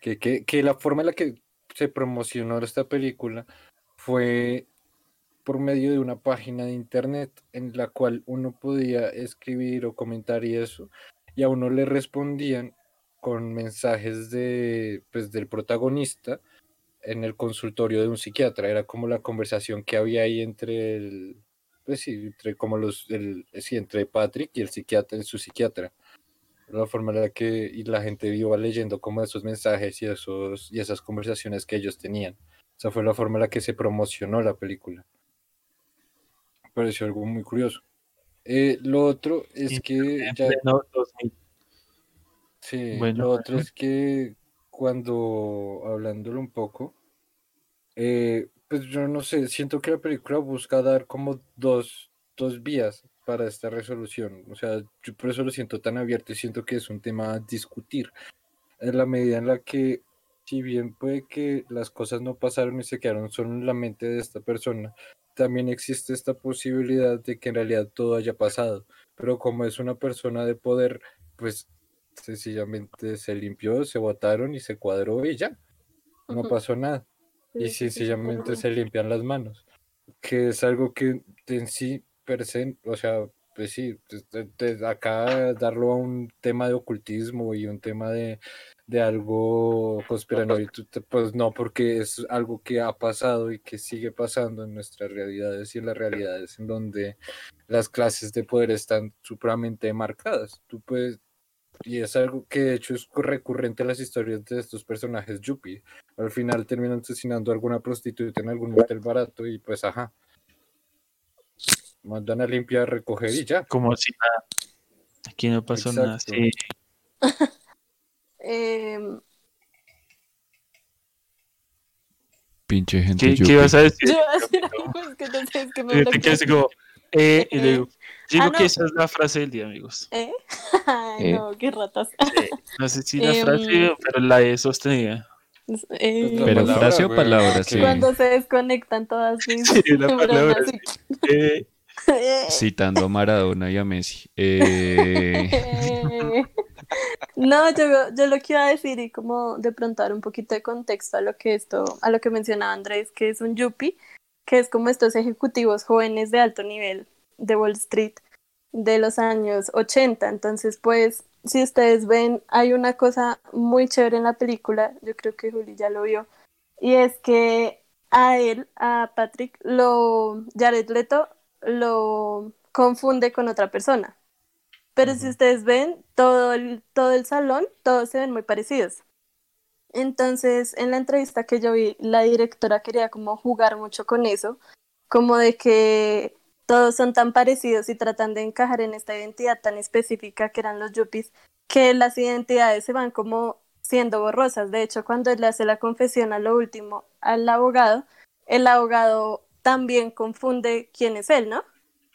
que, que, que la forma en la que se promocionó esta película fue por medio de una página de internet en la cual uno podía escribir o comentar y eso, y a uno le respondían con mensajes de, pues, del protagonista en el consultorio de un psiquiatra. Era como la conversación que había ahí entre el, pues sí, entre como los, el, sí, entre Patrick y el psiquiatra, su psiquiatra. La forma en la que y la gente iba leyendo como esos mensajes y esos y esas conversaciones que ellos tenían. Esa fue la forma en la que se promocionó la película. Me pareció algo muy curioso. Eh, lo otro es que En ya pleno 2000. Sí, Bueno, lo otro es que cuando hablándolo un poco, eh, pues yo no sé, siento que la película busca dar como dos, dos vías para esta resolución. O sea, yo por eso lo siento tan abierto y siento que es un tema a discutir. En la medida en la que, si bien puede que las cosas no pasaron y se quedaron solo en la mente de esta persona, también existe esta posibilidad de que en realidad todo haya pasado. Pero como es una persona de poder, pues sencillamente se limpió, se botaron y se cuadró y ya, no pasó nada. Y sencillamente se limpian las manos, que es algo que en sí, per se, o sea, pues sí, acá darlo a un tema de ocultismo y un tema de, de algo conspiranoico, pues no, porque es algo que ha pasado y que sigue pasando en nuestras realidades y en las realidades en donde las clases de poder están supremamente marcadas. Tú puedes, y es algo que de hecho es recurrente en las historias de estos personajes Yuppie. Al final terminan asesinando a alguna prostituta en algún motel barato y pues ajá. Mandan a limpiar, recoger y ya. Como si nada. Aquí no pasó nada. Sí. Em, Pinche gente ¿Qué, ¿Qué ibas a decir? yo iba a decir algo, es que no sé, es que me Yo te bloqueé. quedas así como, eh, y le digo, digo Ah, que no. esa es la frase del día, amigos. ¿Eh? Ay, Eh. no, qué ratas. No sé si la Em. frase, pero la E sostenida. Eh, Pero palabra, frase o palabra, sí. Cuando se desconectan todas mis Sí, palabra. Eh, Citando a Maradona y a Messi. Eh, No, yo, yo lo que iba a decir y como de pronto dar un poquito de contexto a lo que esto, a lo que mencionaba Andrés, que es un yuppie, que es como estos ejecutivos jóvenes de alto nivel de Wall Street de los años 80. Entonces, pues, si ustedes ven, hay una cosa muy chévere en la película, yo creo que Juli ya lo vio, y es que a él, a Patrick, lo, Jared Leto, lo confunde con otra persona. Pero si ustedes ven, todo el, todo el salón, todos se ven muy parecidos. Entonces, en la entrevista que yo vi, la directora quería como jugar mucho con eso, como de que todos son tan parecidos y tratan de encajar en esta identidad tan específica que eran los yuppies, que las identidades se van como siendo borrosas. De hecho, cuando él hace la confesión a lo último al abogado, el abogado también confunde quién es él, ¿no?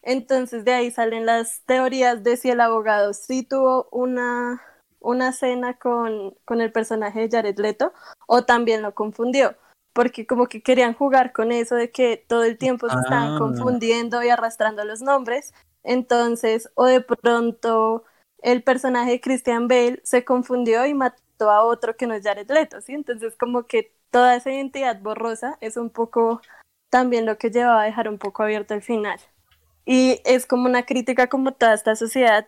Entonces de ahí salen las teorías de si el abogado sí tuvo una, una cena con, con el personaje de Jared Leto o también lo confundió, porque como que querían jugar con eso de que todo el tiempo se estaban Ah. confundiendo y arrastrando los nombres. Entonces, o de pronto el personaje de Christian Bale se confundió y mató a otro que no es Jared Leto, ¿sí? Entonces como que toda esa identidad borrosa es un poco también lo que llevaba a dejar un poco abierto el final. Y es como una crítica como toda esta sociedad,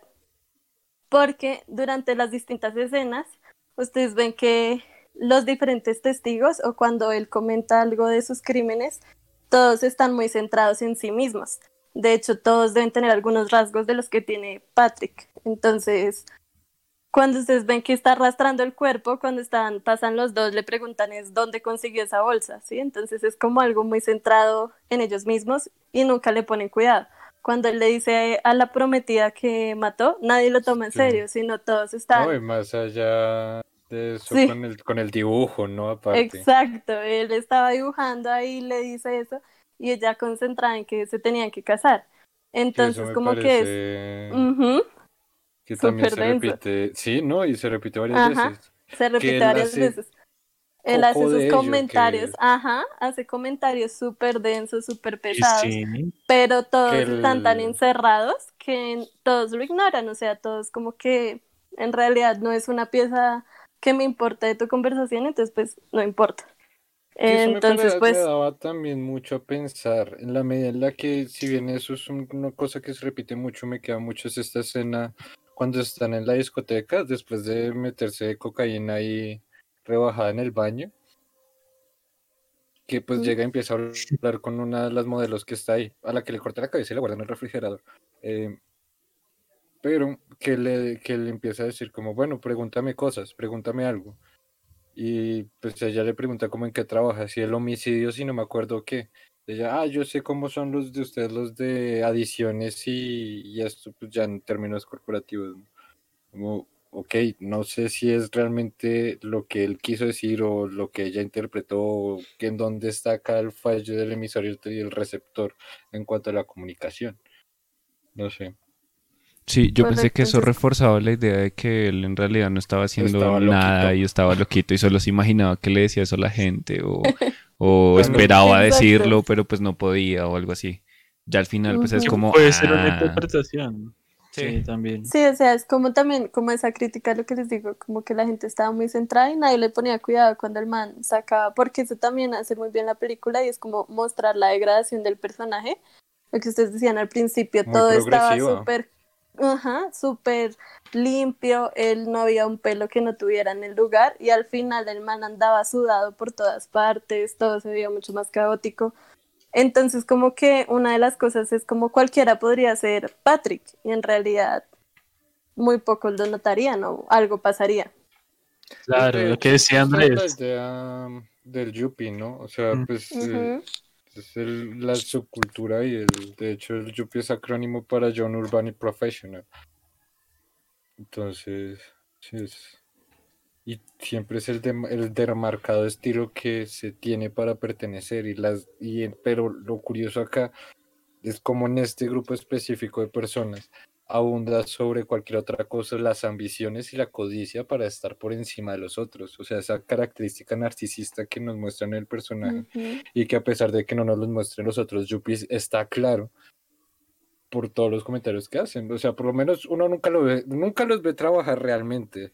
porque durante las distintas escenas, ustedes ven que los diferentes testigos o cuando él comenta algo de sus crímenes, todos están muy centrados en sí mismos. De hecho, todos deben tener algunos rasgos de los que tiene Patrick. Entonces, cuando ustedes ven que está arrastrando el cuerpo, cuando están, pasan los dos, le preguntan es dónde consiguió esa bolsa, ¿sí? Entonces es como algo muy centrado en ellos mismos y nunca le ponen cuidado. Cuando él le dice a la prometida que mató, nadie lo toma en serio, sino todos están... No, y más allá eso Sí. con, el, con el dibujo, ¿no? Aparte. Exacto, él estaba dibujando ahí, le dice eso, y ella concentrada en que se tenían que casar. Entonces, como que es... parece Ujú, que también se súper denso. repite. Sí, ¿no? Y se repite varias Ajá. veces. se repite varias hace veces. Él hace sus comentarios, que- ajá, hace comentarios súper densos, súper pesados, sí, pero todos que están tan el- encerrados que todos lo ignoran, o sea, todos como que en realidad no es una pieza que me importa de tu conversación, entonces pues no importa. Eso Entonces pues me daba también mucho a pensar, en la medida en la que, si bien eso es un- una cosa que se repite mucho, me queda mucho es esta escena cuando están en la discoteca, después de meterse cocaína ahí rebajada en el baño, que pues Mm. llega y empieza a hablar con una de las modelos que está ahí, a la que le corta la cabeza y la guarda en el refrigerador. Eh, pero que le, que le empieza a decir como, bueno, pregúntame cosas, pregúntame algo. Y pues ella le pregunta como en qué trabaja, si el homicidio, si no me acuerdo qué. Ella, ah, yo sé cómo son los de ustedes, los de adiciones y, y esto, pues ya en términos corporativos. ¿no? Como, ok, no sé si es realmente lo que él quiso decir o lo que ella interpretó, que en dónde está acá el fallo del emisor y el receptor en cuanto a la comunicación. No sé. Sí, yo pensé que eso reforzaba la idea de que él en realidad no estaba haciendo Estaba nada loquito. y estaba loquito y solo se imaginaba que le decía eso a la gente o, o Bueno, esperaba Exacto. decirlo pero pues no podía o algo así. Ya al final pues es como... puede ser una ah, interpretación. Sí, Sí. también. Sí, o sea, es como también, como esa crítica, lo que les digo, como que la gente estaba muy centrada y nadie le ponía cuidado cuando el man sacaba, porque eso también hace muy bien la película y es como mostrar la degradación del personaje, lo que ustedes decían al principio, Muy todo estaba súper, ajá, súper limpio, él no había un pelo que no tuviera en el lugar y al final el man andaba sudado por todas partes, todo se veía mucho más caótico. Entonces como que una de las cosas es como cualquiera podría ser Patrick y en realidad muy pocos lo notarían o algo pasaría. Claro, De lo que decía la Andrés. idea um, del Yuppie, ¿no? O sea, Mm. pues eh. Es el- la subcultura y el, de hecho el Yuppie es acrónimo para John Urban y Professional. Entonces, sí es. Y siempre es el, dem- el demarcado estilo que se tiene para pertenecer. Y las, y, pero lo curioso acá es como en este grupo específico de personas abunda sobre cualquier otra cosa las ambiciones y la codicia para estar por encima de los otros. O sea, esa característica narcisista que nos muestran en el personaje y que a pesar de que no nos los muestren los otros yuppies, está claro por todos los comentarios que hacen. O sea, por lo menos uno nunca lo ve, nunca los ve trabajar realmente.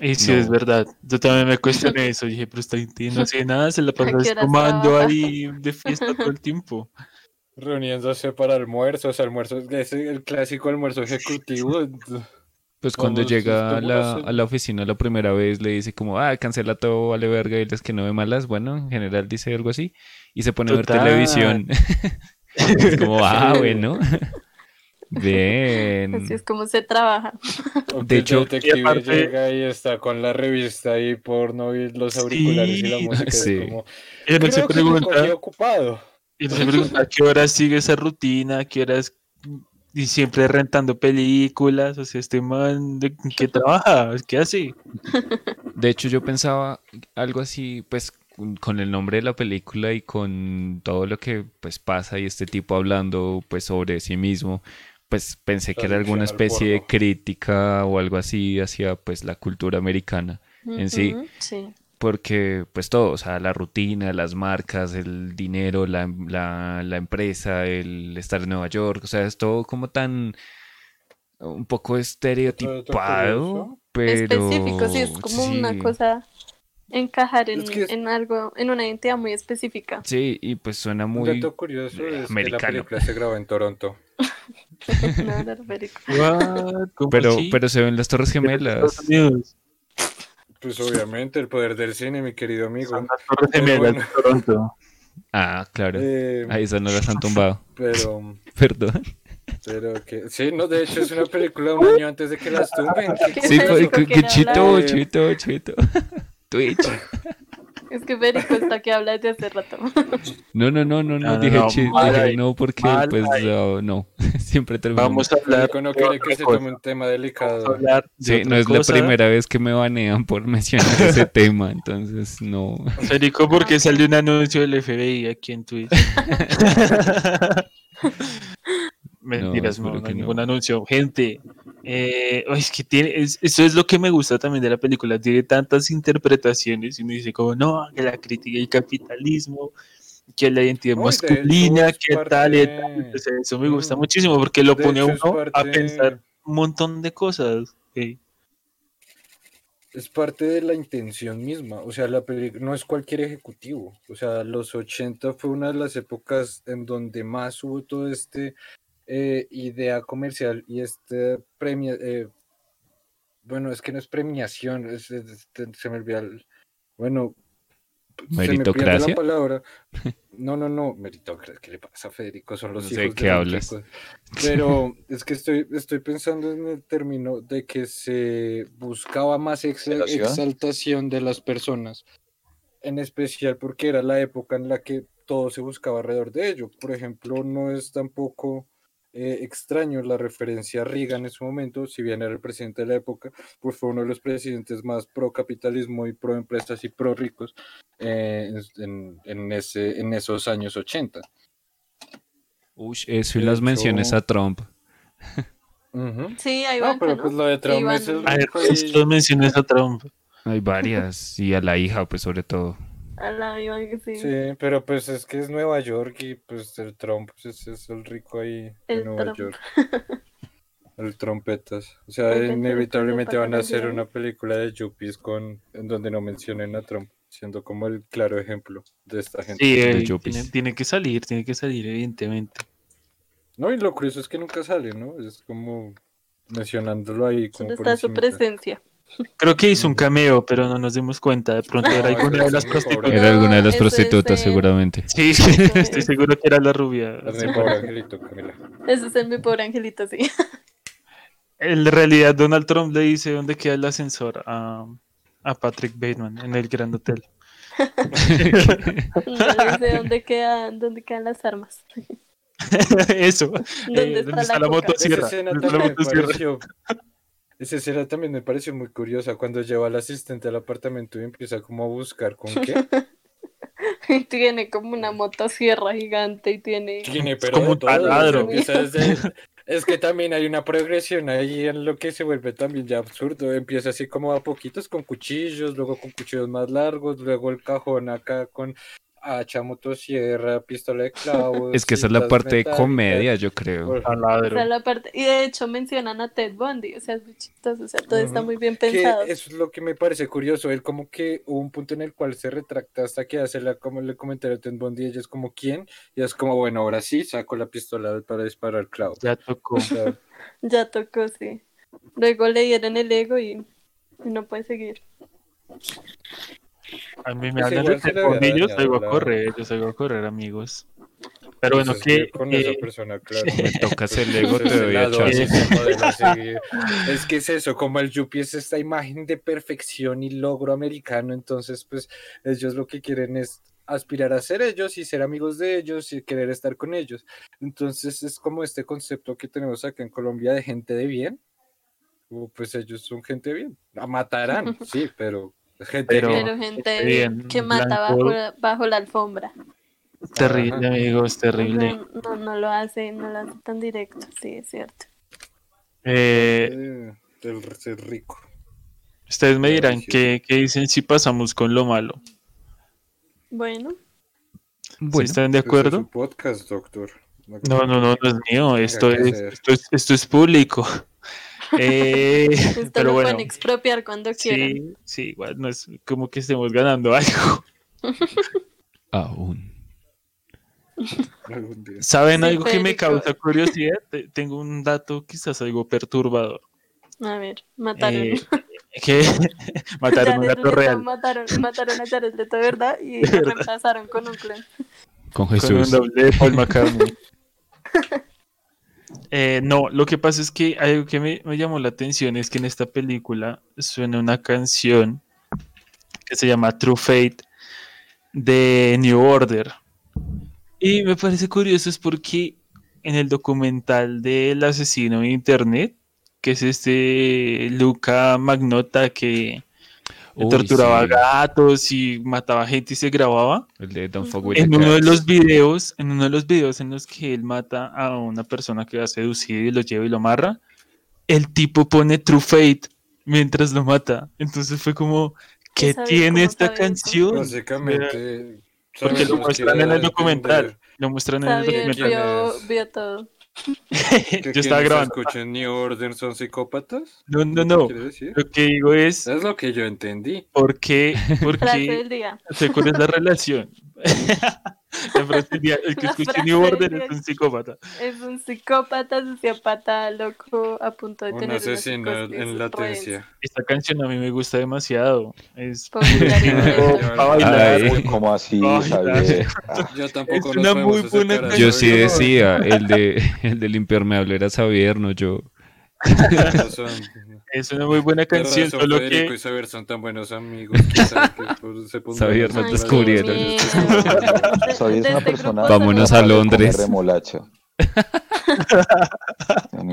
Y sí, es verdad. Yo también me cuestioné eso. Dije, pero esta gente no hace nada, se la pasa trabaja? ahí de fiesta todo el tiempo. Reuniéndose para almuerzos, almuerzos, es el clásico almuerzo ejecutivo. Pues cuando Vamos, llega a la, a la oficina la primera vez le dice como, ah, cancela todo, vale verga, y les que no ve malas, bueno, en general dice algo así, y se pone a ver Total. televisión. es como, ah, bueno. Bien. Así es como se trabaja. O De que el hecho- detective y aparte- llega y está con la revista y porno y los auriculares y la Sí, música. sí. Es como, Y uno se creo que pregunta, ocupado. Y se pregunta, ¿a qué hora sigue esa rutina? ¿A qué horas? Y siempre rentando películas. O sea, este man, ¿de qué trabaja? ¿Qué hace? De hecho, yo pensaba algo así, pues, con- el nombre de la película y con todo lo que pues pasa y este tipo hablando pues sobre sí mismo, pues pensé que era alguna especie de crítica o algo así hacia pues la cultura americana en sí. Sí. Porque pues todo, o sea, la rutina, las marcas, el dinero, la, la, la empresa, el estar en Nueva York, o sea, es todo como tan un poco estereotipado, pero Específico, sí, es como una cosa encajar en, Es que es- en algo, en una identidad muy específica. Sí, y pues suena Un muy dato curioso es que la americano. película se grabó en Toronto. No, no? ¿Cómo pero pero se ven las Torres Estados Gemelas. Pues obviamente el poder del cine, mi querido amigo. Son las Torres Pero Gemelas bueno. de Toronto. Ah, claro. Eh, Ahí esas no las han tumbado. pero, Perdón. pero que sí, no, de hecho es una película un año antes de que las tumben. ¿Qué ¿Qué Sí, chito, chito, chito. Twitch. Es que Federico está que habla desde hace rato. No, no, no, no, no, No, no, dije dije no porque pues no. Siempre termino. Vamos a hablar Federico no quiere que se tome un tema delicado. Sí, no es la primera vez que me banean por mencionar ese tema, entonces no. Federico, porque salió un anuncio del FBI aquí en Twitch. Mentiras, no. ningún anuncio. Gente, eh, es que tiene, es- eso es lo que me gusta también de la película. Tiene tantas interpretaciones y me dice como, no, que la crítica del capitalismo, que la identidad y masculina, es que parte tal y tal. Entonces, eso me gusta Mm. muchísimo porque lo De pone a uno a pensar un montón de cosas. Sí. es parte de la intención misma. O sea, la peli- no es cualquier ejecutivo. O sea, los 80 fue una de las épocas en donde más hubo todo este eh, idea comercial y este premio. eh, bueno, es que no es premiación, es- es- es- se me olvida. el- bueno, se me pierde ¿Meritocracia? la palabra. No, no, no, meritocracia. ¿Qué le pasa a Federico? Son los No sé hijos qué de hablas. Pero es que estoy, estoy pensando en el término de que se buscaba más ex- ¿Exaltación? exaltación de las personas, en especial porque era la época en la que todo se buscaba alrededor de ello. Por ejemplo, no es tampoco eh, extraño la referencia a Reagan en su momento, si bien era el presidente de la época, pues fue uno de los presidentes más pro capitalismo y pro empresas y pro ricos eh, en, en ese, en esos años 80. Ush, eso y De las menciones hecho- a Trump. Sí, ahí No, van, pero ¿no? pues lo de Trump Iván. es el A ver, rico y- justo mencionas a Trump. Hay varias, y a la hija, pues sobre todo. A la Iván que sí. Sí, pero pues es que es Nueva York y pues el Trump pues, es, es el rico ahí El en Nueva Trump. York. El trompetas. O sea, inevitablemente van a hacer una película de Yuppies con en donde no mencionen a Trump, siendo como el claro ejemplo de esta gente. Sí, de tiene, tiene que salir, tiene que salir, evidentemente. No, y lo curioso es que nunca sale, ¿no? Es como mencionándolo ahí como ¿Dónde por está su presencia? Creo que hizo un cameo, pero no nos dimos cuenta. De pronto era Ay, alguna de las prostitutas. Era alguna de las prostitutas, seguramente. Sí, estoy seguro que era la rubia. Es mi pobre angelito, Camila. Ese es el mi pobre angelito, sí. En realidad, Donald Trump le dice dónde queda el ascensor a, a Patrick Bateman en el Grand Hotel. No sé dónde quedan, dónde quedan las armas. Eso. ¿Dónde Eh, está la escena desde la me motosierra. Esa escena también me pareció muy curiosa cuando lleva al asistente al apartamento y empieza como a buscar con qué. Y tiene como una motosierra gigante y tiene. Tiene, pero como todo, desde- Es que también hay una progresión ahí en lo que se vuelve también ya absurdo. Empieza así como a poquitos con cuchillos, luego con cuchillos más largos, luego el cajón acá con hacha, motosierra, pistola de clavos. Es que esa es la parte de comedia, yo creo. Esa es la parte. Y de hecho mencionan a Ted Bundy, o sea, es muy chistoso, o sea, todo está Ujú. muy bien que pensado. eso es lo que me parece curioso. Él como que hubo un punto en el cual se retracta hasta que hace la, como le comentario a Ted Bundy, ella es como ¿quién? Y es como, bueno, ahora sí, saco la pistola para disparar clavo. Ya tocó. O sea, Ya tocó, sí. Luego le dieron el ego y, y no puede seguir. A mí me Pues hablan de salgo a correr, yo salgo a correr, amigos. Pero bueno, que con esa persona, claro. Me tocas el ego, te Ese doy a. Es que es eso, como el Yuppie es esta imagen de perfección y logro americano, entonces pues ellos lo que quieren es aspirar a ser ellos y ser amigos de ellos y querer estar con ellos. Entonces es como este concepto que tenemos acá en Colombia de gente de bien. pues ellos son gente de bien. La matarán, sí, pero gente Pero- gente bien, que mata bajo, la- bajo la alfombra. terrible, Ajá. amigos, terrible. No, no, no lo hace, no lo hace tan directo, sí, es cierto. Eh, del ser rico. ustedes me dirán qué, qué dicen si pasamos con lo malo. Bueno, ¿Sí Bueno, están de Ese es acuerdo? podcast, doctor. No, no, no, no es mío, esto es, esto es, esto es público. Eh, esto pero lo bueno, pueden expropiar cuando quieran. sí, sí, igual no es como que estemos ganando algo. aún. ¿Saben Sí, algo que me Federico. causa curiosidad? Te- Tengo un dato quizás algo perturbador. A ver, mataron. Eh, que mataron un Leto real Mataron, mataron a Jared Leto, ¿verdad? Y lo reemplazaron con un clon. Con con un Jesús. doble de Paul McCartney. Eh, no, lo que pasa es que algo que me, me llamó la atención es que en esta película suena una canción que se llama True Fate de New Order. Y me parece curioso es porque en el documental del asesino de internet, que es este Luca Magnota que Uy, torturaba sí, gatos y mataba gente y se grababa. El de Don't Fuck With the En uno de Cats. los videos, en uno de los videos en los que él mata a una persona que ha seducido y lo lleva y lo amarra, el tipo pone True Fate mientras lo mata. Entonces fue como, ¿qué tiene esta canción? Básicamente. Porque lo muestran en el a documental. Lo muestran en el documental. vio, vio todo. Yo estaba grabando. escuchan New Order son psicópatas? No, no, ¿Qué no. Lo que digo es, Es lo que yo entendí. ¿por qué? ¿Por qué? del día. O sea, ¿Cuál es la relación? El que frase New Order es un psicópata. Es un psicópata, sociópata, loco, a punto de Un tener una asesino en latencia. Esta canción a mí me gusta demasiado. Es ¿cómo así? Ah, Yo tampoco Es una muy buena Yo sí decía, el de el del impermeable era Xavier, no yo. Es una muy buena canción, razón, solo Federico que y Saber son tan buenos amigos. pondrán Xavier, a nos descubrieron. Soy es una este persona. Vámonos a Londres. remolacha.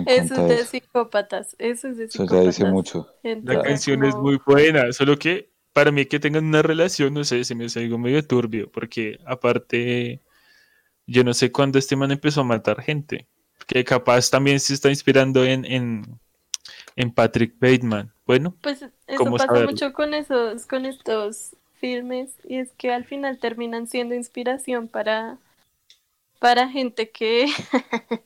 Eso es de eso. psicópatas. Eso es de Eso psicópatas. ya dice mucho. La que canción es muy buena, solo que para mí que tengan una relación, no sé, se me hace algo medio turbio, porque aparte, yo no sé cuándo este man empezó a matar gente, que capaz también se está inspirando en, en, en Patrick Bateman. Bueno, Pues eso ¿Cómo pasa saberlo? mucho con esos, con estos filmes, y es que al final terminan siendo inspiración para, para gente que,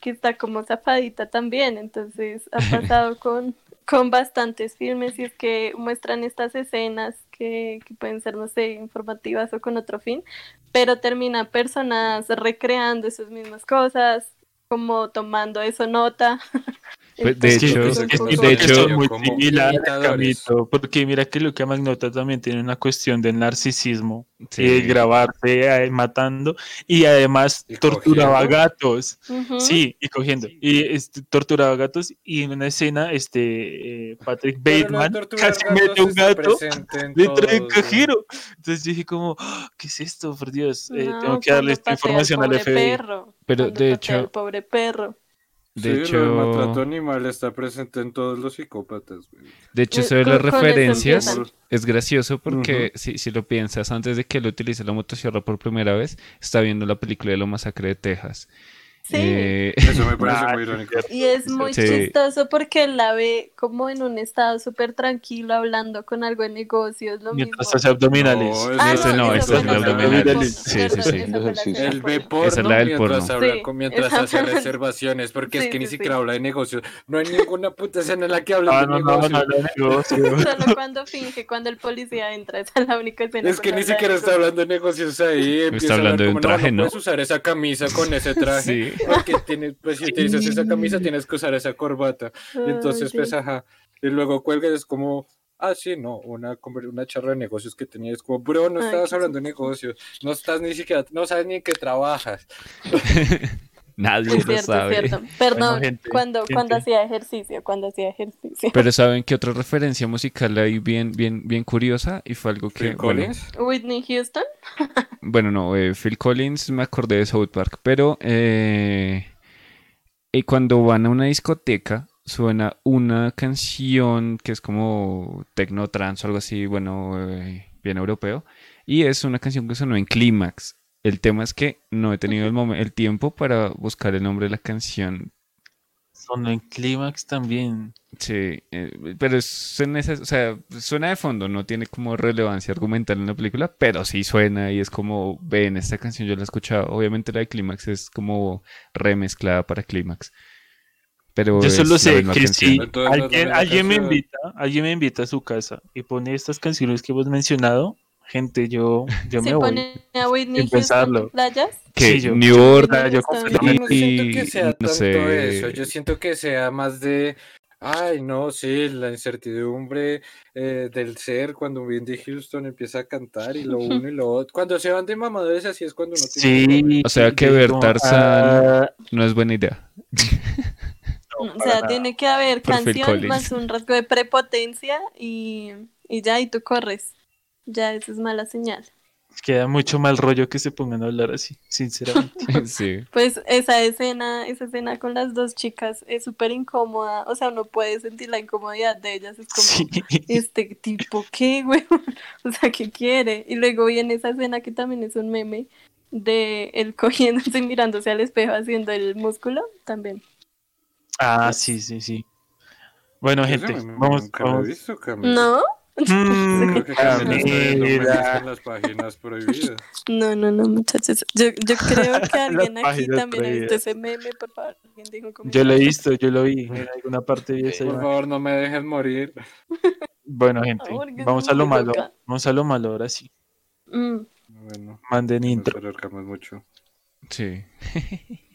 que está como zafadita también. Entonces ha pasado con, con bastantes filmes y es que muestran estas escenas que, que pueden ser, no sé, informativas o con otro fin, pero terminan personas recreando esas mismas cosas como tomando eso nota. Pues, de hecho- es que de hecho- muy similar. Camito, porque mira que Luca Magnota también tiene una cuestión del narcisismo Sí. y de grabarse eh, matando y además Y torturaba cogiendo. gatos. Ujú. Sí, y cogiendo. Y este, torturaba gatos y en una escena este eh, Patrick de Bateman casi mete un gato dentro güey. cajero. Entonces dije como, "Ah, ¿qué es esto? Por Dios, eh, No, tengo que darle esta información al FBI. perro, Pero de hecho- al pobre perro. De sí, hecho, maltrato animal está presente en todos los psicópatas. güey. de hecho, eso de con- las referencias es gracioso porque si, si lo piensas, antes de que él utilice la motosierra por primera vez, está viendo la película de la masacre de Texas. Sí. Eh, Eso me parece Ah, muy irónico. Y es muy Sí. chistoso porque él la ve como en un estado súper tranquilo hablando con algo de negocios, lo Mientras mismo. hace abdominales. No, Ah, Ese no, eso ese es el escena abdominal. del porno, Sí, sí, perdón, sí. Él ve porno. Esa es la del mientras, porno. habla Sí, con- mientras hace reservaciones, porque es Sí, que ni sí, siquiera sí. habla de negocios. No hay ninguna puta escena en la que habla Ah, de no, no, no, negocios. no, no, negocio. Solo cuando finge, cuando el policía entra, esa es la única escena. Es que ni de siquiera está negocios. hablando de negocios ahí. Hablar hablando de un traje, no ¿no? puedes usar esa camisa con ese traje. Porque tienes, pues si utilizas esa camisa tienes que usar esa corbata. Y Ay, entonces, sí. pues, ajá. Y luego cuelga y es como, ah, sí, no, una, una charla de negocios que tenía. Es como, bro, no Ay, estabas qué hablando de negocios. No estás ni siquiera, no sabes ni que trabajas. nadie Es lo cierto, sabe. es cierto. Perdón, gente, cuando, gente. cuando hacía ejercicio, cuando hacía ejercicio. Pero ¿saben qué otra referencia musical hay bien, bien, bien curiosa? Y fue algo que, Phil bueno, Collins. Whitney Houston. Bueno, no, eh, Phil Collins me acordé de South Park, pero eh, y cuando van a una discoteca suena una canción que es como techno trance o algo así, bueno, eh, bien europeo, y es una canción que sonó en Clímax. El tema es que no he tenido el, momen- el tiempo para buscar el nombre de la canción. Sonó en Clímax también. Sí, eh, pero es en ese- o sea, suena de fondo, no tiene como relevancia argumental en la película, pero sí suena y es como, ven, esta canción yo la he escuchado. Obviamente la de Clímax es como remezclada para Clímax. Pero Yo solo sé que si alguien, me invita, alguien me invita a su casa y pone estas canciones que hemos mencionado, gente, yo, yo me voy. a Whitney pensarlo. en playas. Que Sí, yo- New yo- Order yo Yo no siento y- que sea no tanto sé. eso, yo siento que sea más de, ay, no, sí, la incertidumbre eh, del ser cuando Windy Houston empieza a cantar y lo uno y lo otro. Cuando se van de mamadores así es cuando uno tiene... Sí. O sea que ver como, Tarzán- ah, No es buena idea. no, o sea, nada. tiene que haber Por canción más un rasgo de prepotencia y, y ya, y tú corres. Ya, eso es mala señal. Queda mucho mal rollo que se pongan a hablar así, sinceramente. sí. Pues esa escena, esa escena con las dos chicas es súper incómoda. O sea, uno puede sentir la incomodidad de ellas. Es como, Sí. este tipo, ¿qué, güey? O sea, ¿qué quiere? Y luego viene esa escena que también es un meme de él cogiéndose y mirándose al espejo haciendo el músculo también. Ah, sí, sí, sí. Bueno, gente, vamos, vamos. visto, Camila. ¿No? Mm, Creo que Camila está viendo memes Camila. en las páginas prohibidas. No, no, no, muchachos. Yo, yo creo que alguien aquí también ha visto ese meme, por favor. Alguien dijo Yo lo he visto, yo lo vi. En alguna parte vi esa Por imagen. favor, no me dejes morir. Bueno, gente, vamos a lo malo. loca. Vamos a lo malo ahora sí. Mm. Bueno, Manden intro. mucho. Sí.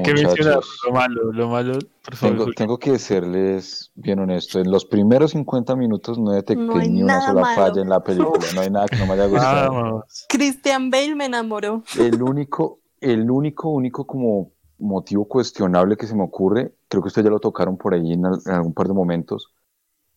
Muchachos. mencionar lo malo, lo malo, por favor. Tengo, tengo que serles bien honesto. En los primeros 50 minutos no detecté No ni una sola malo. falla en la película. No hay nada que no me haya gustado. Vamos. Christian Bale me enamoró. El único, el único, único como motivo cuestionable que se me ocurre, creo que ustedes ya lo tocaron por ahí en, al- en algún par de momentos,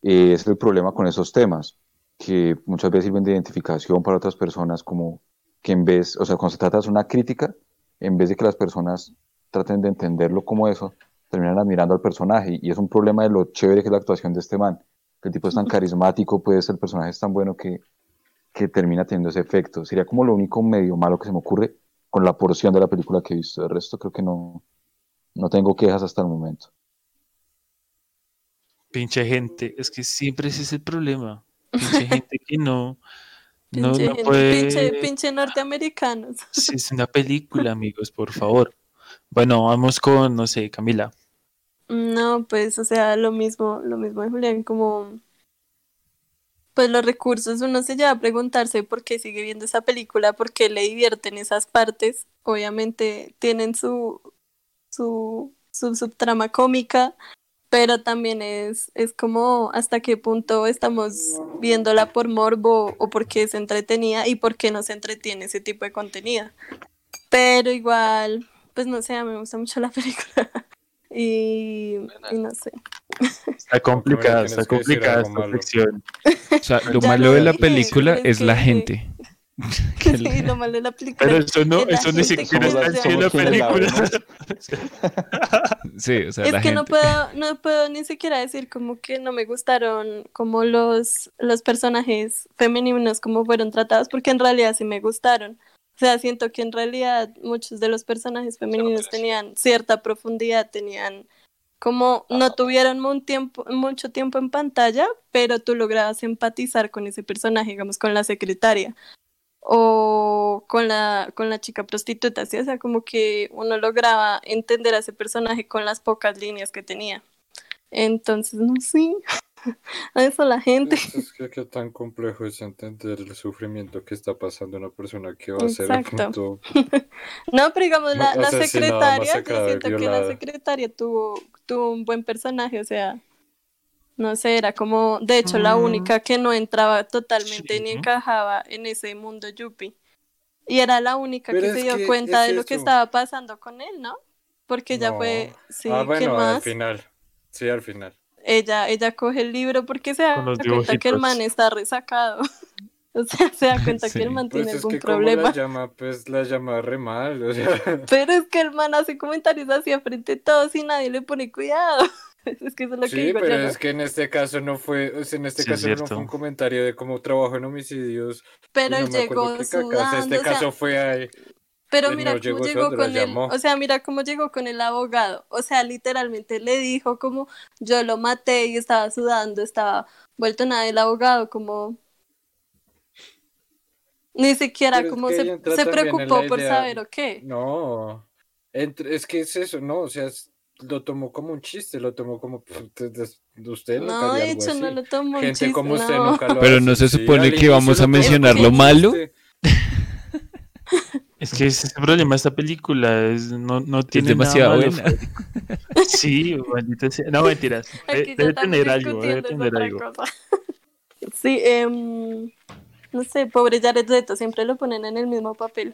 eh, es el problema con esos temas, que muchas veces sirven de identificación para otras personas, como que en vez, o sea, cuando se trata de una crítica, en vez de que las personas traten de entenderlo como eso, terminan admirando al personaje, y es un problema de lo chévere que es la actuación de este man, que el tipo es tan carismático, pues el personaje es tan bueno que, que termina teniendo ese efecto. Sería como lo único medio malo que se me ocurre con la porción de la película que he visto. El resto creo que no, no tengo quejas hasta el momento. Pinche gente, es que siempre ese es el problema. pinche gente que no, no, Pinche, no puede... pinche, pinche norteamericanos. Sí, es una película, amigos, por favor. Bueno, vamos con, no sé, Camila. No, pues, o sea, lo mismo, lo mismo de Julián, como, pues los recursos, uno se lleva a preguntarse por qué sigue viendo esa película, por qué le divierten esas partes, obviamente tienen su, su, su subtrama cómica, pero también es, es como hasta qué punto estamos viéndola por morbo o porque es entretenida y por qué nos entretiene ese tipo de contenido. Pero igual, pues no sé, a mí me gusta mucho la película. Y, y no sé. Está complicada, está complicada esta malo. sección. O sea, lo Ya malo lo de la dije, película es la gente. Sí, la- lo malo de la película. Pero eso no, eso ni siquiera está en la película. Sí, o sea, Es la que no puedo, no puedo ni siquiera decir como que no me gustaron como los, los personajes femeninos como fueron tratados, porque en realidad sí me gustaron. O sea, siento que en realidad muchos de los personajes femeninos tenían cierta profundidad, tenían como no tuvieron un tiempo, mucho tiempo en pantalla, pero tú lograbas empatizar con ese personaje, digamos, con la secretaria o con la, con la chica prostituta, ¿sí? O sea, como que uno lograba entender a ese personaje con las pocas líneas que tenía. Entonces, no sé, a eso la gente. Es, es que qué tan complejo es entender el sufrimiento que está pasando una persona que va a ser punto. No, pero digamos, la, secretaria, yo siento que la secretaria tuvo, tuvo un buen personaje, o sea, no sé, era como, de hecho, la Mm. única que no entraba totalmente Sí. ni encajaba en ese mundo yuppie. Y era la única Pero que se dio que cuenta es de lo que estaba pasando con él, ¿no? Porque ella No. fue, sí, ah, ¿qué bueno, al final. Sí, al final. Ella, ella coge el libro porque se da cuenta que el man está resacado. O sea, se da cuenta que el man Pues tiene es algún que problema. la llama, pues la llama re mal, o sea. Pero es que el man hace comentarios hacia frente a todos y nadie le pone cuidado. Es que eso es lo que Sí, digo pero yo, ¿no? es que en este caso no fue, o sea, en este Sí, es caso no fue un comentario de cómo trabajo en homicidios. Pero él no llegó cacas, sudando, Este o sea, caso fue ahí. Pero él mira no cómo llegó con él, llamó. o sea, mira cómo llegó con el abogado, o sea, literalmente le dijo como yo lo maté y estaba sudando, estaba vuelto nada el abogado como ni siquiera Pero es como se, preocupó por idea- saber o qué. No, entre- es que es eso, no, o sea, es- lo tomó como un chiste, lo tomó como "Pff, de- de- usted nunca No, de hecho no así". lo tomó un Gente chiste, como usted no. nunca lo Pero hace, no se supone que vamos a mencionar lo malo. Es que ese es el problema de esta película, es, no, no tiene demasiado nada malo, buena. Sí, maldita sea. No, mentiras. Debe estamos tener algo, debe es tener algo. cosa. Sí, em, no sé, pobre Jared Leto, siempre lo ponen en el mismo papel.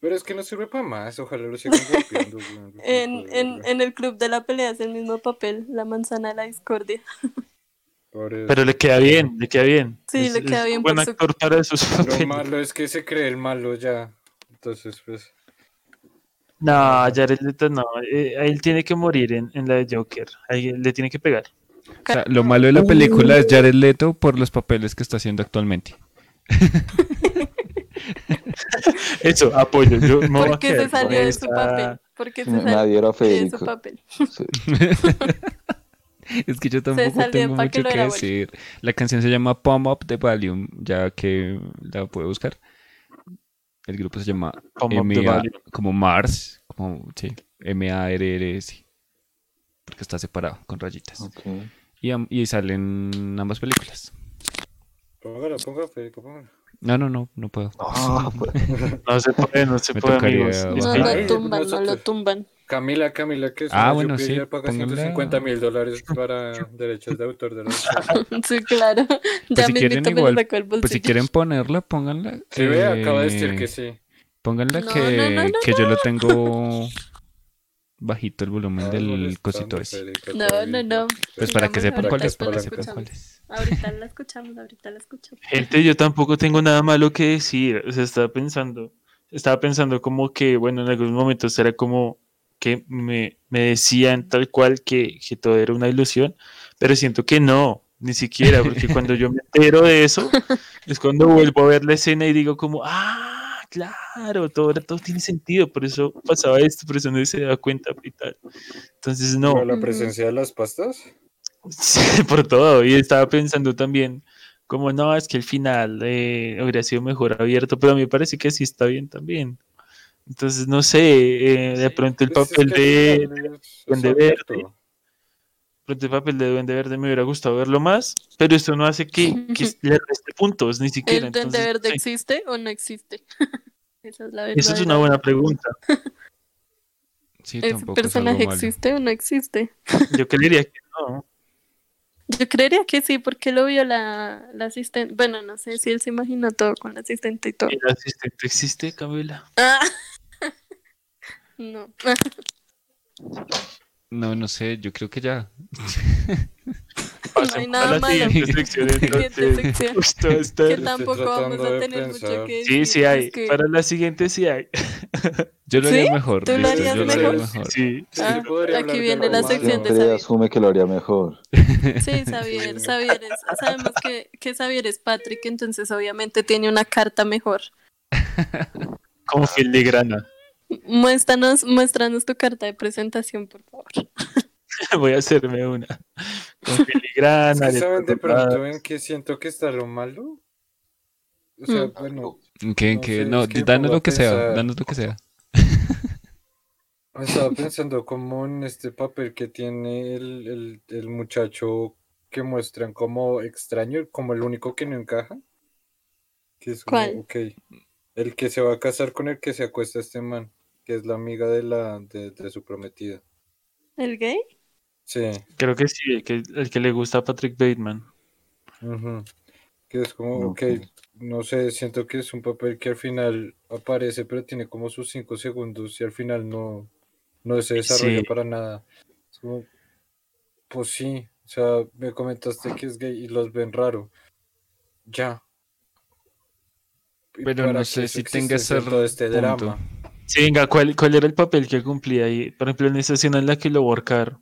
Pero es que no sirve para más, ojalá lo sigan golpeando. En, en, en el club de la pelea es el mismo papel, la manzana de la discordia. Pobre- Pero le queda bien, le queda bien. Sí, le queda bien un buen por su- actor para esos Lo malo es que se cree el malo ya. Entonces, pues. No, Jared Leto no. eh, él tiene que morir en, en la de Joker. Ahí le tiene que pegar. O sea, lo malo de la película es Jared Leto por los papeles que está haciendo actualmente. Eso, apoyo. Yo a ¿Por qué se salió de su papel? ¿Por qué se salió Nadie era de su papel? Sí. Es que yo tampoco tengo mucho que decir. La canción se llama Pump Up the Volume, ya que la puedo buscar. El grupo se llama MA, como Mars, como sí, M-A-R-R-S, porque está separado con rayitas. Y, y salen ambas películas. Póngala, póngala, Federico, póngala. No, no, no, no puedo. Ah, pues, No se puede, no se Me puede, amigos. No lo tumban, no lo tumban. Camila, Camila, que es Ah, bueno, sí, paga póngala. 150 mil dólares para derechos de autor de los Sí, claro. Pues Ya si me quieren igual. Pues si quieren ponerla, pónganla. Sí, ve, acaba de eh, decir que sí. Pónganla No, que, no, no, no, que yo lo tengo bajito el volumen Ah, del cosito ese. No, no, no. Pues para que sepan cuál es, para que sepan cuál es. Ahorita la escuchamos, ahorita la escuchamos. Gente, yo tampoco tengo nada malo que decir. O sea, estaba pensando, estaba pensando como que, bueno, en algunos momentos era como que me, me decían tal cual que, que todo era una ilusión, pero siento que no, ni siquiera, porque cuando yo me entero de eso, es cuando vuelvo a ver la escena y digo como, ah, claro, todo, todo tiene sentido, por eso pasaba esto, por eso no se daba cuenta y tal. Entonces, no, Pero la presencia de las pastas. Sí, por todo. Y estaba pensando también, como no, es que el final eh, hubiera sido mejor abierto, pero a mí me parece que sí está bien también. Entonces, no sé, eh, de pronto el Pues es papel de, Duende. Verde. pronto el papel de Duende Verde me hubiera gustado verlo más, pero esto no hace que, que le reste puntos, ni siquiera. ¿El Duende Verde sí, existe o no existe? Esa es la verdad. esa es una buena pregunta. Sí, ¿Ese tampoco es algo personaje existe o no existe? Yo creería que no. Yo creería que sí, porque lo vio la, la asistente. Bueno, no sé si él se imaginó todo con la asistente y todo. ¿El asistente existe, Camila? Ah. No. No, no sé, yo creo que ya. Pasemos hay a nada la malo. siguiente sección, Siguiente entonces, sección. justo esta- que tampoco vamos tratando a de tener mucho pensar. que decir. Sí, sí hay. es que- Para la siguiente sí hay. Yo lo ¿Sí? haría mejor. ¿Tú lo listo, harías yo lo haría mejor? mejor. Sí. Sí, Ah, podría aquí de viene la sección de Siempre Xavier. asume que lo haría mejor. Sí, Xavier, Xavier es- sabemos que, que Xavier es Patrick, entonces obviamente tiene una carta mejor. Como filigrana. Muéstranos, muéstranos tu carta de presentación, por favor. Voy a hacerme una. Con filigrana. Es que ¿Saben de pronto en qué siento que está lo malo? O sea, Mm. bueno, Que, No que, sé, no, es que danos lo que sea, danos lo que sea. estaba pensando como en este papel que tiene el, el, el muchacho que muestran como extraño, como el único que no encaja. Que es como, ¿Cuál? ok, el que se va a casar con el que se acuesta este man, que es la amiga de la de, de su prometida. ¿El gay? Sí. Creo que sí, el que, el que le gusta a Patrick Bateman. Que es como, ok, no sé, siento que es un papel que al final aparece, pero tiene como sus cinco segundos y al final no, no se desarrolla Sí. para nada. Es como, pues sí, o sea, me comentaste que es gay y los ven raro. Ya. ¿Y Pero no sé si tenga en ese todo este punto. drama? Sí, venga, ¿cuál, ¿cuál era el papel que cumplía ahí? Por ejemplo, en esa escena en la que lo workaron.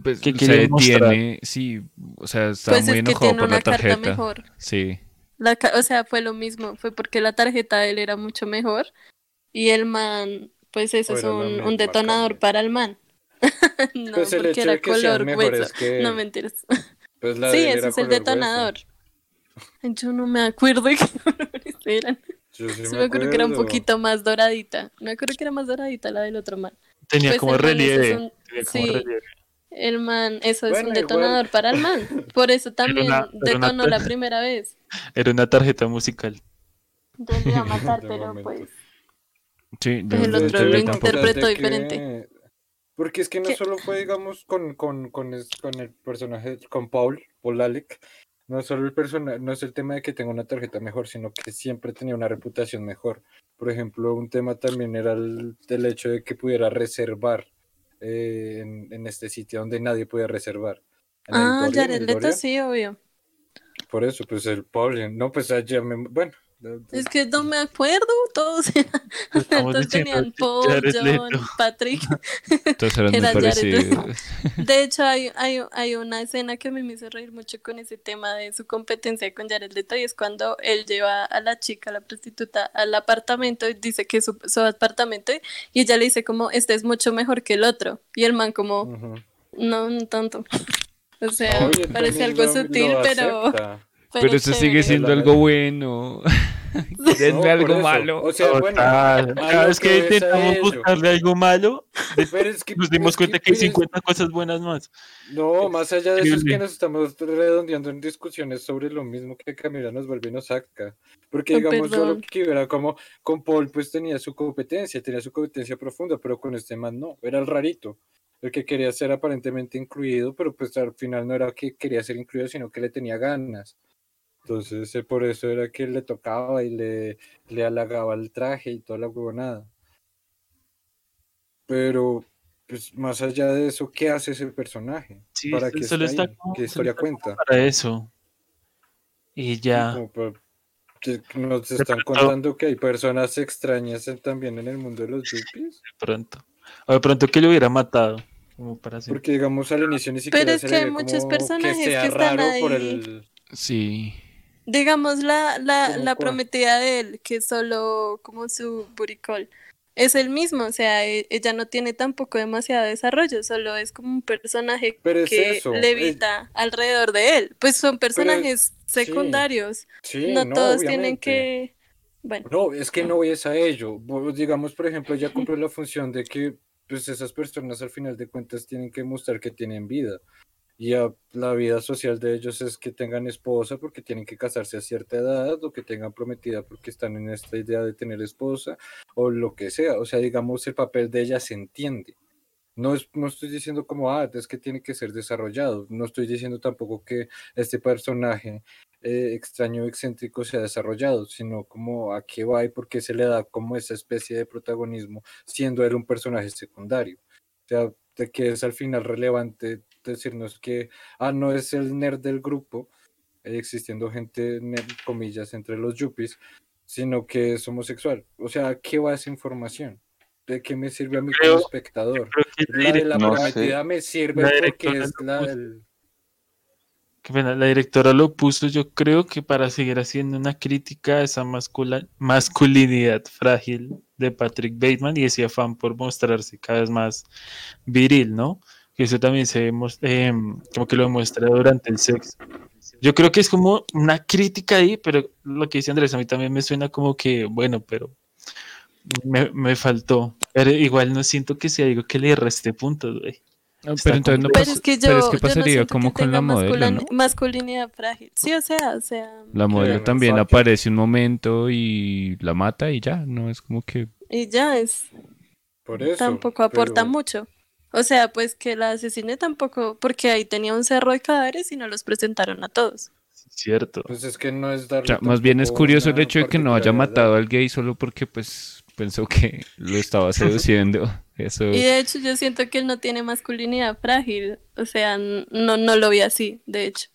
Pues, ¿Qué o quiere sea, mostrar? tiene, sí, o sea, estaba Pues muy es que enojado tiene por una la carta tarjeta. mejor. Sí. La o sea, fue lo mismo, fue porque la tarjeta de él era mucho mejor y el man, pues eso O es un, detonador para el man. no, Pues el porque era color hueso. que No mentiras. Pues la Sí, ese es el hueso. detonador. Yo no me acuerdo de qué colores eran. Yo sí Sí me me acuerdo que era un poquito más doradita. Me acuerdo que era más doradita la del otro man. Tenía Pues como es relieve. un- tenía como sí. relieve. El man, eso es un igual. detonador para el man. Por eso también una- era una- detonó la primera vez. Era una tarjeta musical. Entonces le iba a matar, pero pues. Sí, Pues el yo- otro yo lo interpretó diferente. que- Porque es que no ¿Qué? solo fue, digamos, con, con, con, con el personaje, con Paul, Paul Alec, no solo el personaje, no es el tema de que tenga una tarjeta mejor, sino que siempre tenía una reputación mejor. Por ejemplo, un tema también era el, el hecho de que pudiera reservar eh, en, en este sitio donde nadie podía reservar. En Ah, el Leto Dorian. sí, obvio. Por eso, pues el Paul, no, pues ya me, bueno. Es que no me acuerdo, todos, Estamos todos diciendo tenían Paul, Jared John, Leto. Patrick. Todos eran muy Era parecidos. De hecho, hay, hay, hay una escena que a mí me hizo reír mucho con ese tema de su competencia con Jared Leto y es cuando él lleva a la chica, a la prostituta, al apartamento y dice que es su, su apartamento y ella le dice como, este es mucho mejor que el otro. Y el man como, Ujú. no, no tanto. O sea, Oye, parece algo lo- sutil, lo pero, acepta. Pero eso sigue siendo algo bueno. No, Denme por algo eso. malo. O sea, bueno, Cada vez que que intentamos buscarle algo malo, Pero es que, nos dimos es cuenta que hay pues, 50 cosas buenas más. No, más allá de eso es que nos estamos redondeando en discusiones sobre lo mismo que Camila nos vuelve y nos saca. Porque digamos, yo lo perdón. que era como con Paul pues tenía su competencia, tenía su competencia profunda, pero con este man no, era el rarito. El que quería ser aparentemente incluido, pero pues al final no era que quería ser incluido, sino que le tenía ganas. Entonces, eh, por eso era que le tocaba y le, le halagaba el traje y toda la huevonada. Pero, pues más allá de eso, ¿qué hace ese personaje? Sí, ¿Para qué está está como- ¿Qué historia está cuenta? Para eso. Y ya. Para- nos están contando que hay personas extrañas también en el mundo de los yuppies. de pronto. O de pronto que lo hubiera matado. Como para. Porque digamos al inicio ni siquiera es se que hay muchos personajes que que están raro por ahí. el Sí. Digamos la, la, ¿Cómo la prometida de él, que es solo como su buricol. es el mismo, o sea, e- ella no tiene tampoco demasiado desarrollo, solo es como un personaje es que eso, levita alrededor de él. Pues son personajes secundarios, Sí, no, todos tienen que, bueno, No, es que no es a ello. Digamos, por ejemplo, ya cumple la función de que pues esas personas al final de cuentas tienen que mostrar que tienen vida. Y a- la vida social de ellos es que tengan esposa porque tienen que casarse a cierta edad o que tengan prometida porque están en esta idea de tener esposa o lo que sea. O sea, digamos, el papel de ella se entiende. No, es, no estoy diciendo como, ah, es que tiene que ser desarrollado. No estoy diciendo tampoco que este personaje eh, extraño excéntrico sea desarrollado, sino como a qué va y por qué se le da como esa especie de protagonismo, siendo él un personaje secundario. O sea, de que es al final relevante decirnos que, ah, no es el nerd del grupo, eh, existiendo gente, nerd, comillas, entre los yuppies, sino que es homosexual. O sea, ¿a qué va esa información? ¿De qué me sirve a mí Creo- como espectador? Creo que la, La de direc- la No sé. prometida me sirve La porque es la del... qué pena, la directora lo puso, yo creo que para seguir haciendo una crítica a esa masculinidad frágil de Patrick Bateman y ese afán por mostrarse cada vez más viril, ¿no? Que eso también se em, como que lo demuestra durante el sexo. Yo creo que es como una crítica ahí, pero lo que dice Andrés a mí también me suena como que, bueno, pero me, me faltó. Pero igual no siento que sea algo que le reste puntos, güey. Pero entonces no pero pasa- es que yo, pero es que no pasaría como que con la modelo, masculinidad frágil. Sí, o sea, o sea, La modelo también aparece un momento y la mata y ya, no es como que... y ya es, Por eso, tampoco aporta pero- mucho. O sea, pues que la asesine tampoco, porque ahí tenía un cerro de cadáveres y no los presentaron a todos. Cierto. Pues es que no es O darle sea, más bien es curioso el hecho de que no haya matado al gay solo porque pues pensó que lo estaba seduciendo. Eso... Y de hecho yo siento que él no tiene masculinidad frágil, o sea, no, no lo vi así, de hecho.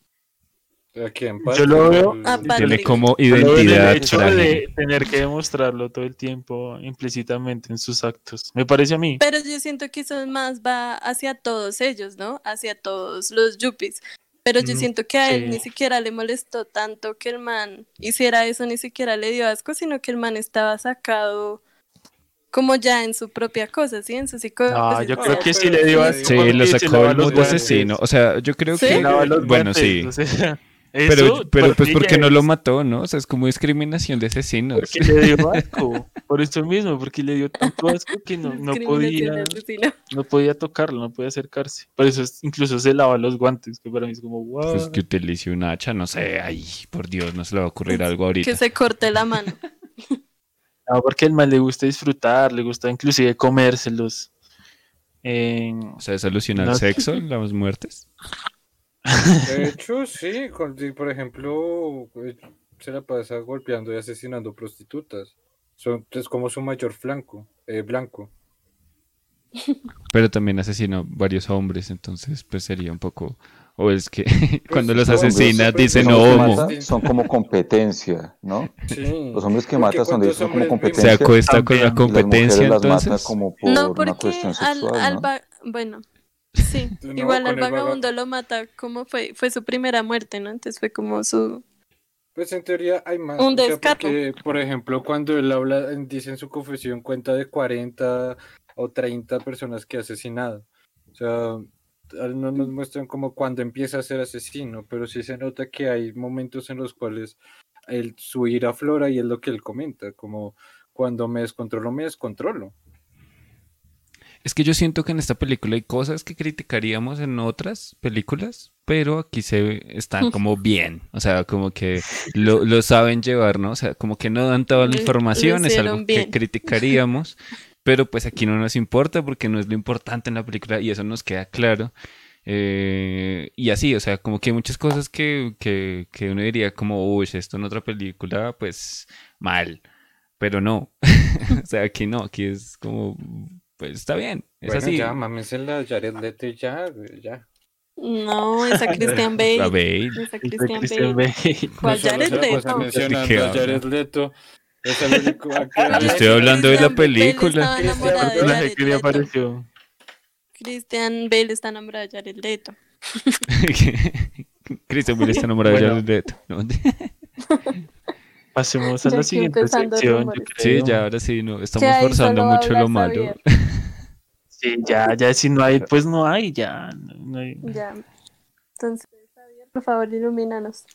¿A quién? Yo lo veo- Ah, Tiene como en el identidad hecho frágil. de tener que demostrarlo todo el tiempo implícitamente en sus actos. Me parece a mí. Pero yo siento que eso más va hacia todos ellos, ¿no? Hacia todos los yuppies. Pero yo Mm, siento que a él sí. ni siquiera le molestó tanto que el man hiciera eso, ni siquiera le dio asco, sino que el man estaba sacado como ya en su propia cosa, ¿sí? En su psicología. No, yo no, creo que sí le dio asco. Sí, lo sacó el guantes. asesino. O sea, yo creo que... lava los Bueno, sí. Pero, pero por pues porque no lo mató, ¿no? O sea, es como discriminación de asesinos. Porque le dio asco. Por eso mismo, porque le dio tanto asco que no, no podía, no podía tocarlo, no podía acercarse. Por eso es- incluso se lava los guantes, que para mí es como, wow. Pues que utilice un hacha, no sé, ay, por Dios, no se le va a ocurrir algo ahorita. Que se corte la mano. No, porque al mal le gusta disfrutar, le gusta inclusive comérselos. Eh, O sea, soluciona No el sé. sexo, las muertes. De hecho, sí, por ejemplo, eh, se la pasa golpeando y asesinando prostitutas. Son, es como su mayor flanco, eh, blanco. Pero también asesinó varios hombres, entonces pues sería un poco... O es que cuando los no, hombre, asesina siempre dicen no homo. son como competencia, ¿no? Sí. Los hombres que matan son, de, ¿cuántos son como Se competencia. vimos? acuesta con la las competencia las entonces. como por No, una porque cuestión al, sexual, al bueno, sí, No, igual al vaga- vagabundo lo mata, como fue? Fue su primera muerte, ¿no? Entonces fue como su... Pues en teoría hay más. Un o sea, porque, por ejemplo, cuando él habla, dice en su confesión, cuenta de 40 o 30 personas que ha asesinado. O sea, no nos muestran como cuando empieza a ser asesino, pero sí se nota que hay momentos en los cuales él, su ira aflora y es lo que él comenta, como cuando me descontrolo, me descontrolo. Es que yo siento que en esta película hay cosas que criticaríamos en otras películas, pero aquí se están como bien, o sea, como que lo, lo saben llevar, ¿no? O sea, como que no dan toda la información, es algo que criticaríamos, pero pues aquí no nos importa porque no es lo importante en la película y eso nos queda claro. Eh, y así, o sea, como que hay muchas cosas que, que, que uno diría como, uy, esto en otra película, pues mal, pero no, o sea, aquí no, aquí es como, pues está bien, es Bueno, así. ya, mámensela, Jared Leto y ya, ya. No, esa Christian Bale. Esa Christian Christian Bale. Bale. ¿Cuál No solo Jared la Leto? mencionando ¿Qué a? Jared Leto. Es el único actor. Yo estoy hablando de la Christian película. le Leto. apareció. Christian Bale está enamorado de Jared Leto. Cristian Bale está enamorado de. Jared Leto. Pasemos a la siguiente sección. Sí, ya ahora sí, no, estamos forzando mucho lo malo. Sí, ya, ya si no hay, pues no hay, ya. no- no hay. Ya. Entonces, Javier, por favor, ilumínanos.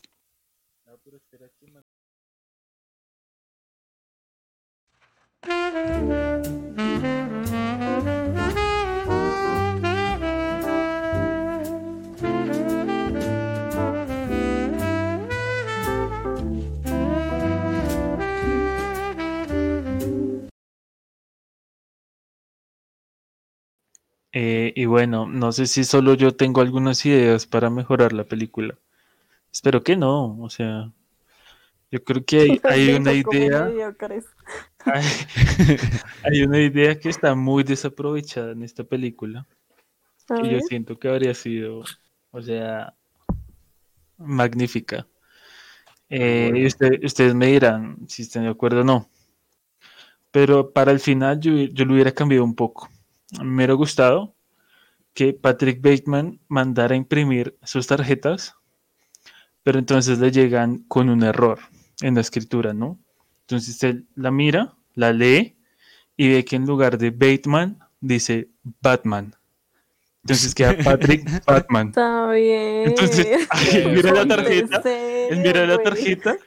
Eh, y bueno, no sé si solo yo tengo algunas ideas para mejorar la película. Espero que no, o sea, yo creo que hay, hay una idea. Hay, hay una idea que está muy desaprovechada en esta película. Que yo siento que habría sido, o sea, magnífica. Eh, y usted- ustedes me dirán si están de acuerdo o no. Pero para el final yo, yo lo hubiera cambiado un poco. Me hubiera gustado que Patrick Bateman mandara a imprimir sus tarjetas, pero entonces le llegan con un error en la escritura, ¿no? Entonces él la mira, la lee y ve que en lugar de Bateman dice Batman. Entonces queda Patrick Batman. Está bien. Entonces, él mira la tarjeta, ¿En él mira la tarjeta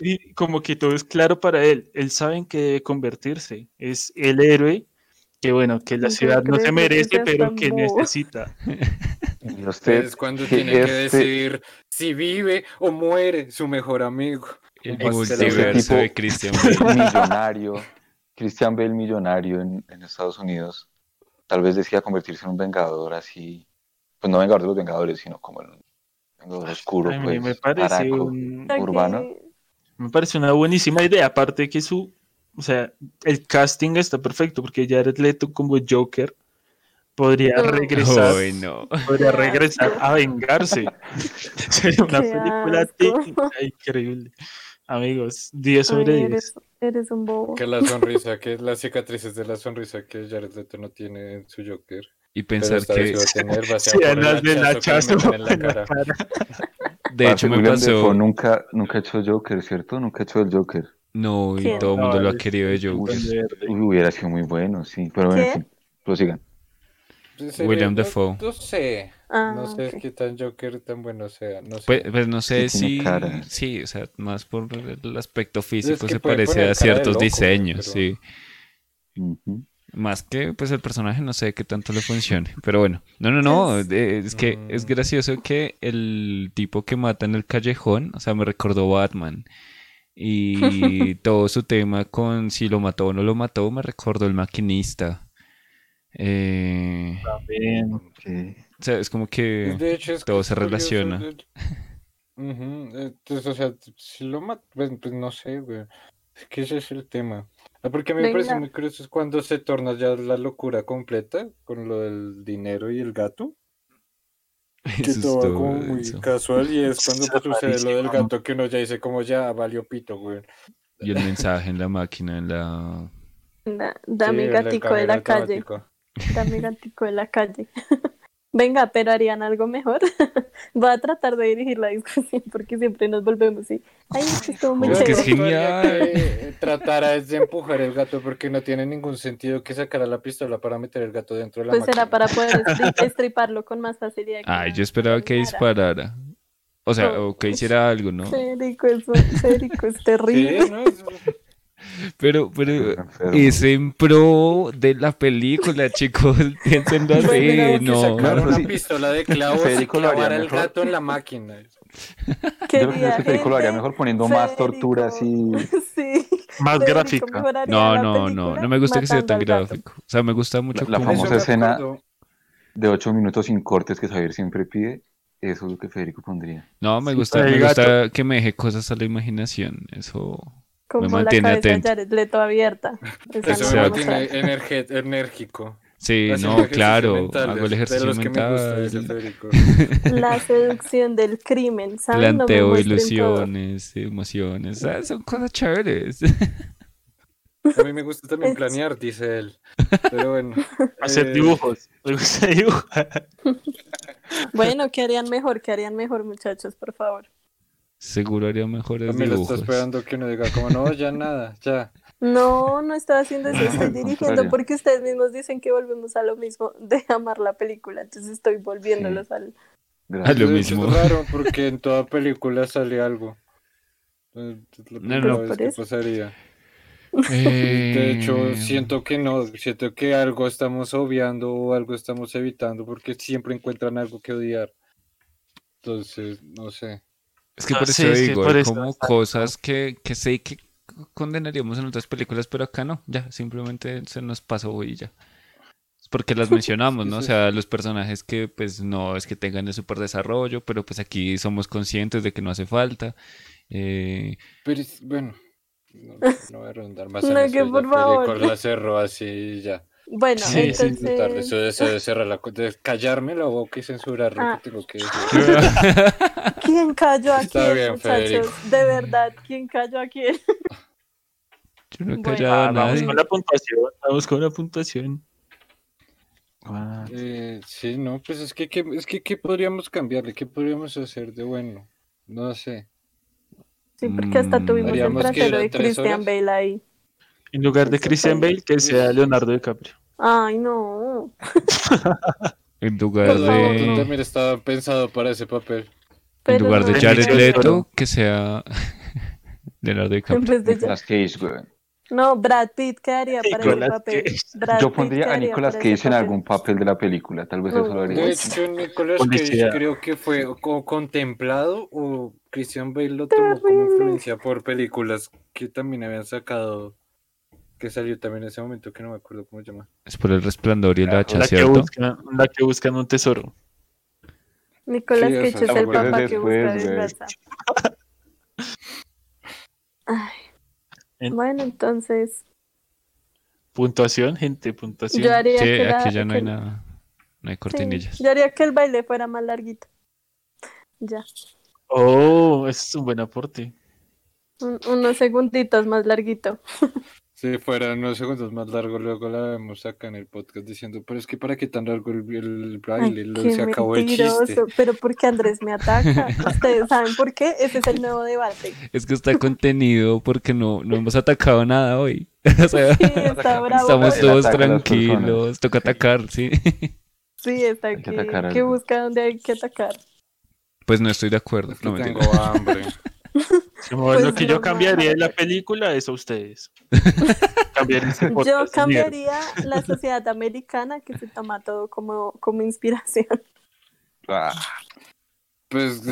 y como que todo es claro para él. Él sabe en qué debe convertirse. Es el héroe que, bueno, que la ciudad no se merece, pero que necesita. Y usted, Es cuando tiene que este- decidir si vive o muere su mejor amigo. El Pues, multiverso tipo- de Christian Bale. millonario, Christian Bale millonario en, en Estados Unidos, tal vez decida convertirse en un vengador así, pues no vengador de los vengadores, sino como en un vengador oscuro, pues, me parece un- urbano. Me parece una buenísima idea, aparte que su, o sea, el casting está perfecto, porque Jared Leto como Joker podría regresar, no. podría regresar a vengarse. Sería una Qué película asco. técnica increíble. Amigos, 10 sobre Ay, 10. eres, eres un bobo. Que la sonrisa, que las cicatrices de la sonrisa que Jared Leto no tiene en su Joker. Y pensar que, iba a tener, va a del hachazo de hecho, me pasó. nunca, nunca ha hecho Joker, ¿cierto? Nunca ha hecho el Joker. No, y ¿Quién? todo el mundo No, lo ha querido de Joker. Uy, hubiera sido muy bueno, sí, pero bueno, prosigan. Pues sería- William no- Dafoe. No sé. Ah, No sé qué tan Joker tan bueno sea. No sé. Pues, pues no sé si. cara. Sí, o sea, más por el aspecto físico que se parece a ciertos loco, diseños, pero- sí. Más que pues el personaje no sé qué tanto le funcione. Pero bueno, no, no, no. Es que es Mm. gracioso que el tipo que mata en el callejón, o sea, me recordó Batman. Y todo su tema con si lo mató o no lo mató, me recordó el maquinista. Eh, También. O sea, es como que De hecho, es todo que se relaciona. de- Entonces, o sea, si lo mata, pues, pues no sé, güey. Es que ese es el tema. Ah, Porque a mí me parece muy curioso es cuando se torna ya la locura completa con lo del dinero y el gato. Que eso es todo va todo como muy eso. casual y es cuando pues, sucede lo del gato que uno ya dice como ya valió pito, güey. Y el mensaje en la máquina, en la... Da- Dame Sí, gatico de la calle. Dame gatico de la calle. Venga, pero harían algo mejor. Voy a tratar de dirigir la discusión porque siempre nos volvemos y. Ay, es que estuvo muy que es chévere. genial. Que tratara es de empujar el gato porque no tiene ningún sentido que sacara la pistola para meter el gato dentro de la Pues era máquina. para poder estri- estriparlo con más facilidad. que Ay, yo esperaba que disparara. O sea, o que hiciera algo, ¿no? Federico, eso, Federico, es Sí, terrible. ¿no? Es- Pero, pero es en pro de la película, chicos. Piénsenlo así, no. sacar no, una sí. pistola de clavos y Federico lo haría clavar al mejor. gato en la máquina. Yo creo que ese Federico lo haría mejor poniendo más torturas y Sí. Más Federico gráfica. No, no, no, película no me gusta que sea tan gráfico. O sea, me gusta mucho La- la famosa escena- de ocho minutos sin cortes que Javier siempre pide, eso es lo que Federico pondría. No, me gusta, me gusta que me deje cosas a la imaginación. Eso. Como la mantiene cabeza atento. de Jared Leto abierta. Eso me la mantiene enérgico. Sí, no, claro. Hago el de ejercicio que me gusta, mental. La seducción del crimen, me Planteo todo. ilusiones, emociones. ah, Son cosas chéveres. A mí me gusta también planear, dice él. Pero bueno. Hacer eh, dibujos. Me gusta dibujar. Bueno, ¿qué harían mejor? ¿Qué harían mejor, muchachos, por favor? Seguro haría mejores También lo está dibujos. esperando que uno diga como, no, ya nada, ya. No, no estoy haciendo eso, estoy Al dirigiendo porque ustedes mismos dicen que volvemos a lo mismo de amar la película, entonces estoy volviéndolos al... Gracias. Lo mismo. Es raro porque en toda película sale algo. La No, no. vez Por que eso. pasaría. Eh, De hecho, siento que no, siento que algo estamos obviando o algo estamos evitando porque siempre encuentran algo que odiar. Entonces, no sé. Es que Ah, por sí, eso es que digo, eso, como cosas que, que sé que condenaríamos en otras películas, pero acá no, ya, simplemente se nos pasó y ya. Es porque las mencionamos, ¿no? O Sí, sí. sea, los personajes que pues no es que tengan el super desarrollo, pero pues aquí somos conscientes de que no hace falta. Eh, Pero es- bueno, no, no voy a redundar más No, en eso, que ya por favor. Así ya. Bueno, Sí, sí, entonces... eso, de eso de cerrar la de callarme la boca y censurar lo Ah. que tengo que decir. ¿Quién cayó aquí, Está bien, muchachos? De verdad, ¿quién cayó aquí? yo no he Bueno. callado a Ah, vamos nadie. con la puntuación, vamos con la puntuación. Ah, Eh, sí, no, pues es que, ¿qué- es que ¿qué podríamos cambiarle? ¿Qué podríamos hacer de bueno? No sé. Sí, porque hasta tuvimos el que trasero de Christian horas. Bale ahí. En lugar de Christian Bale, que sea Leonardo DiCaprio. Ay, no. En lugar Por favor, Tú de, también estaba pensado para ese papel. en lugar no. de. Jared Leto, que sea Leonardo En DiCaprio. vez de Nicolas Cage, güey. No, Brad Pitt quedaría para ese papel. Brad Yo pondría a Nicolas Cage en algún papel de la película. Tal vez No. eso lo haría. De hecho, Nicolas Cage creo que fue o contemplado o Christian Bale lo tomó como influencia por películas que también habían sacado, que salió también en ese momento, que no me acuerdo cómo se llama. Es por el resplandor y el hacha, La que, ¿cierto? buscan, la que buscan un tesoro. Sí, Cage eso es el papá que busca En- Bueno, entonces Puntuación, gente, puntuación. yo haría Sí, que la- aquí ya no hay que- nada. No hay sí, cortinillas. yo haría que el baile fuera más larguito. Ya. Oh, ese es un buen aporte. Un- unos segunditos más larguito. Si fuera unos segundos más largo, luego la vemos acá en el podcast diciendo, pero es que para qué tan largo el, el baile, Ay, Lo- se acabó el chiste. mentiroso. Pero porque Andrés me ataca. Ustedes saben por qué. Ese es el nuevo debate. Es que está contenido porque no, no hemos atacado nada hoy. O sea, Sí, está bravo. estamos todos tranquilos. Toca atacar, sí. Sí, está Hay que aquí. atacar Que algo. busca donde hay que atacar. Pues no estoy de acuerdo. Es que No, tengo hambre. Como Pues lo que yo cambiaría de la película es a ustedes. Yo cambiaría la sociedad americana que se toma todo como, como inspiración. Ah, Pues,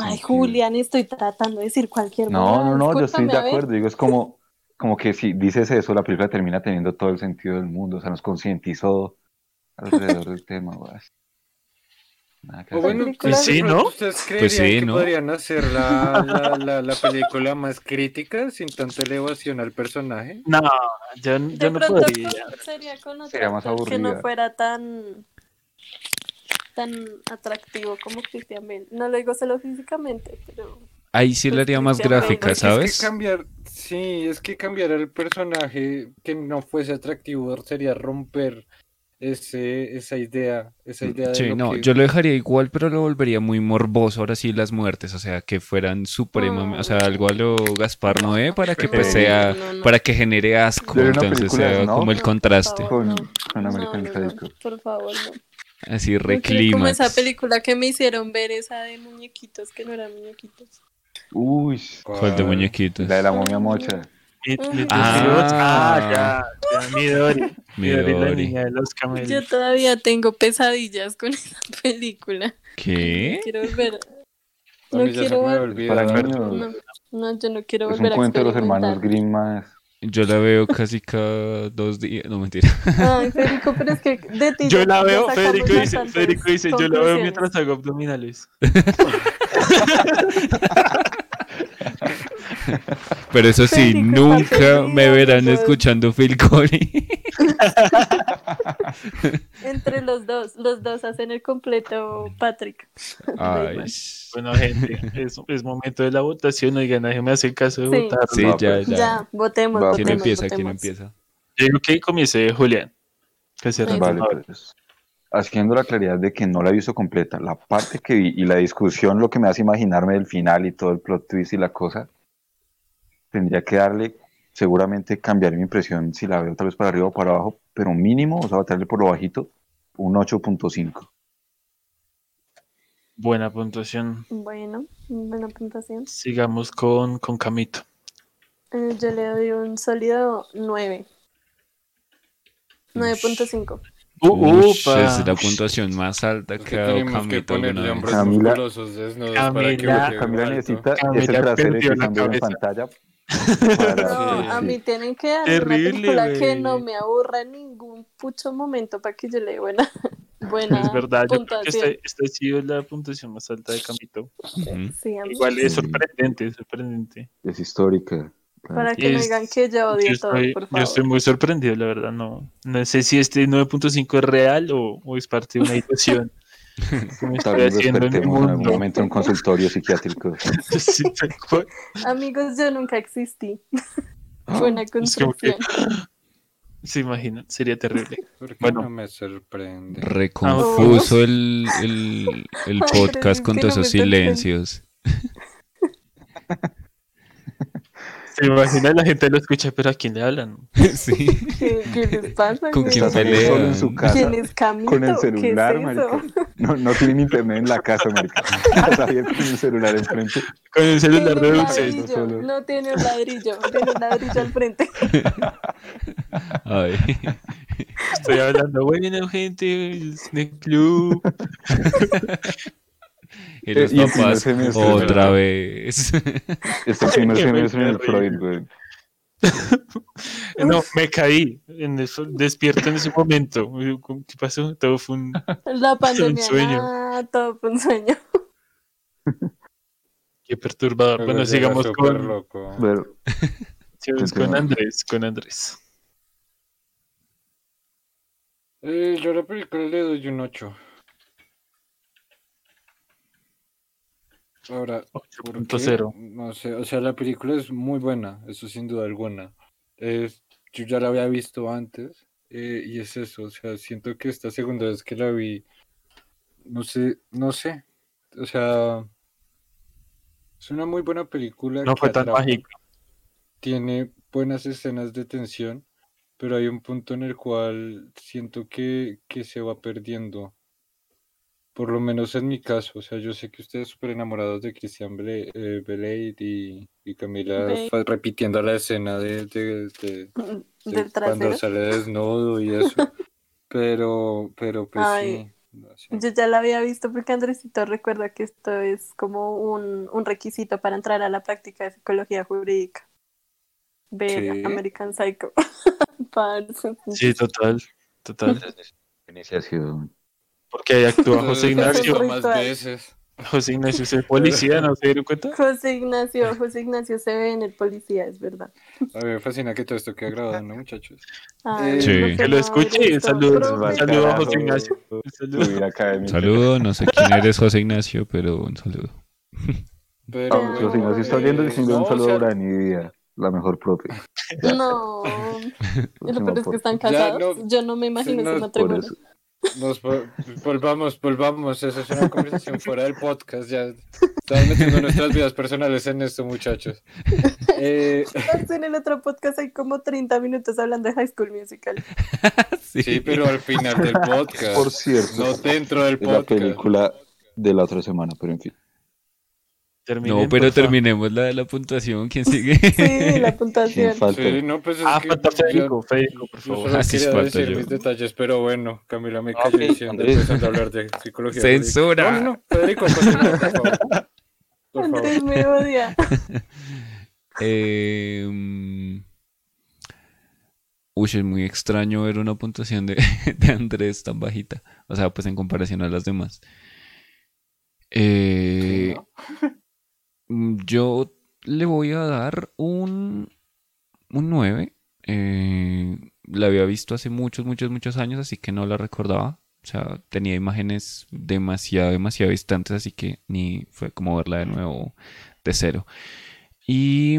Ay. Julián, estoy tratando de decir cualquier No, no, no, yo estoy de acuerdo. Digo, es como, como que si dices eso, la película termina teniendo todo el sentido del mundo. O sea, nos concientizó alrededor del tema, güey. O bueno. ¿Ustedes Pues creerían sí, que ¿no? podrían hacer la, la, la, la película más crítica sin tanta elevación al personaje? No, yo, no podría. sería con otro Sería más que no fuera tan tan atractivo como Christian Bale. No lo digo solo físicamente, pero Ahí sí le haría más Bale. gráfica, ¿sabes? Es que cambiar, sí, es que cambiar al personaje que no fuese atractivo sería romper ese, esa idea, esa idea de Sí, lo no, que- yo lo dejaría igual, pero lo volvería muy morboso ahora sí las muertes, o sea, que fueran supremamente, o sea, algo a lo Gaspar Noé para que pues sea, No, no. para que genere asco, entonces sea como el contraste, por favor, Con, con American por así quiero como esa película que me hicieron ver, esa de muñequitos, que no eran muñequitos. Uy, ¿Cuál de muñequitos? la de la momia mocha. Ah. ah, ya, ya, Midori. Midori, la Midori. niña de los camellos. Yo todavía tengo pesadillas con esa película. ¿Qué? Quiero volver. a No quiero me ver. olvidó. Para Claro. niños. No, no, yo no quiero Es volver un a cuento de los hermanos. Grimm más. Yo la veo casi cada dos días, no mentira. Ay, Federico, pero es que de ti Yo la veo, Federico dice, Federico dice, yo la veo mientras hago abdominales. Pero eso sí, nunca me verán escuchando Phil Collins. Entre los dos, los dos hacen el completo Patrick. Ay. Bueno, gente, es, es momento de la votación. Oigan, déjenme hacer caso de Sí. votar. sí, ya, pues. ya. Ya, votemos, Va, ¿Quién votemos, empieza? ¿Quién empieza? Yo digo que comience Julián. Que se. Vale, pues. haciendo la claridad de que no la he visto completa, la parte que vi y la discusión, lo que me hace imaginarme del final y todo el plot twist y la cosa, tendría que darle, seguramente cambiar mi impresión si la veo tal vez para arriba o para abajo, pero mínimo, o sea, darle por lo bajito, un 8.5. Buena puntuación. Bueno, buena puntuación. Sigamos con, con Camito. Eh, yo le doy un sólido 9. 9.5. Uh, es la puntuación más alta Es que que ha dado que Camila- que Camila- Camila alto. necesita Camila ese trasero que viendo en pantalla. No, para- a sí. mí tienen que dar una película que güey. no me aburra en ningún pucho momento para que yo le dé buena, buena Es verdad, yo creo que puntuación. esta, esta ha sido la puntuación más alta de Camito. Sí, a. Igual es Sí. sorprendente, es sorprendente. Es histórica. Para que no Es- digan que yo odio Yo todo, estoy, por yo favor. estoy muy sorprendido, la verdad. No, no sé si este 9.5 es real o, o es parte de una ilusión Tal vez despertemos en algún momento en un consultorio psiquiátrico. Sí. Amigos, yo nunca existí. Buena Es como que- construcción. Se imaginan, sería terrible. ¿Por qué Bueno. no me sorprende? Reconfuso el, el, el podcast con todos no esos silencios. Se imagina la gente lo escucha, pero ¿a quién le hablan? sí. ¿Qué, qué les pasa? ¿Con quién pelea? solo en su casa ¿Quién es Camito? con el ¿Qué celular, es eso? marica. No, no tienen internet en la casa, marica. Está bien con el celular enfrente. Con el celular Tiene de un dulces. solo. no tiene un ladrillo, tiene un ladrillo al frente. Ay. Estoy hablando, bueno, gente, Snake Club. Y los papás semestre, otra vez. Este primer semestre en el. Freud, güey. No, me caí. En eso, despierto en ese momento. ¿Qué pasó? Todo fue un. La pandemia, sueño. nada, todo fue un sueño. Qué perturbador. Pero Bueno, sigamos con, loco. Pero, sigamos con. Andrés. Con Andrés. Eh, yo a la película le doy un 8. Ahora, ¿por qué? 8.0. No sé, o sea, la película es muy buena, eso sin duda alguna. Es, yo ya la había visto antes eh, y es eso, o sea, siento que esta segunda vez que la vi, no sé, no sé, o sea, es una muy buena película No fue tan mágico. tiene buenas escenas de tensión, pero hay un punto en el cual siento que, que se va perdiendo. Por lo menos en mi caso, o sea, yo sé que ustedes súper enamorados de Christian Bale, eh, Bale y, y Camila repitiendo la escena de, de- de- de Del cuando sale desnudo y eso. pero, pero pues Ay. sí. no sé. Yo ya la había visto porque Andresito recuerda que esto es como un, un requisito para entrar a la práctica de psicología jurídica. Ver ¿Sí? American Psycho. Sí, total. Total. iniciación. Porque ahí actúa José Ignacio. más veces. José Ignacio es el policía, ¿no se dieron cuenta? José Ignacio, José Ignacio se ve en el policía, es verdad. A mí me fascina que todo esto quede grabado, ¿no, muchachos? Ay, Sí. no Que lo escuche saludos. Un saludo a José Ignacio. Un saludo. No sé quién eres José Ignacio, pero un saludo. Pero, Ah, José Ignacio está viendo eh, diciendo un saludo sea, a Urani Díaz, la mejor profe. No, peor es que están Ya, casados. no, Yo no me imagino no, ese por Por matrimonio. Nos vol- volvamos, volvamos. Esa es una conversación fuera del podcast. Ya estamos metiendo nuestras vidas personales en esto, muchachos. Eh, En el otro podcast hay como 30 minutos hablando de High School Musical. sí, pero al final del podcast. Por cierto, No dentro del es la podcast. película de la otra semana, pero en fin. Terminen, No, pero terminemos la de la puntuación. ¿Quién sigue? Sí, la ¿Quién puntuación. falta? Sí, no, pues es Ah, que falta yo- Federico, Federico, por Yo favor. solo Ah, sí, quería falta decir yo. mis detalles, pero bueno, Camila me Ah, cayó ok, diciendo Andrés. empezando a hablar de psicología. ¡Censura! No, no, no, Federico, por favor. Por favor. Andrés me odia. Eh, uy, es muy extraño ver una puntuación de, de Andrés tan bajita. O sea, pues en comparación a las demás. Eh, mm, yo le voy a dar un, un 9. Eh, la había visto hace muchos, muchos, muchos años, así que no la recordaba. O sea, tenía imágenes demasiado, demasiado distantes, así que ni fue como verla de nuevo de cero. Y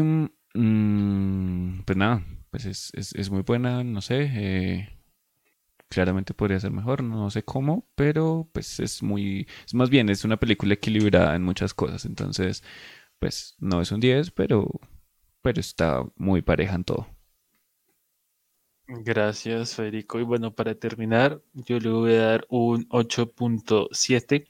mm, pues nada, pues es, es- es muy buena, no sé. eh, claramente podría ser mejor, no sé cómo, pero pues es muy, es más bien, es una película equilibrada en muchas cosas, entonces, pues no es un 10, pero, pero está muy pareja en todo. Gracias, Federico. Y bueno, para terminar, yo le voy a dar un 8.7.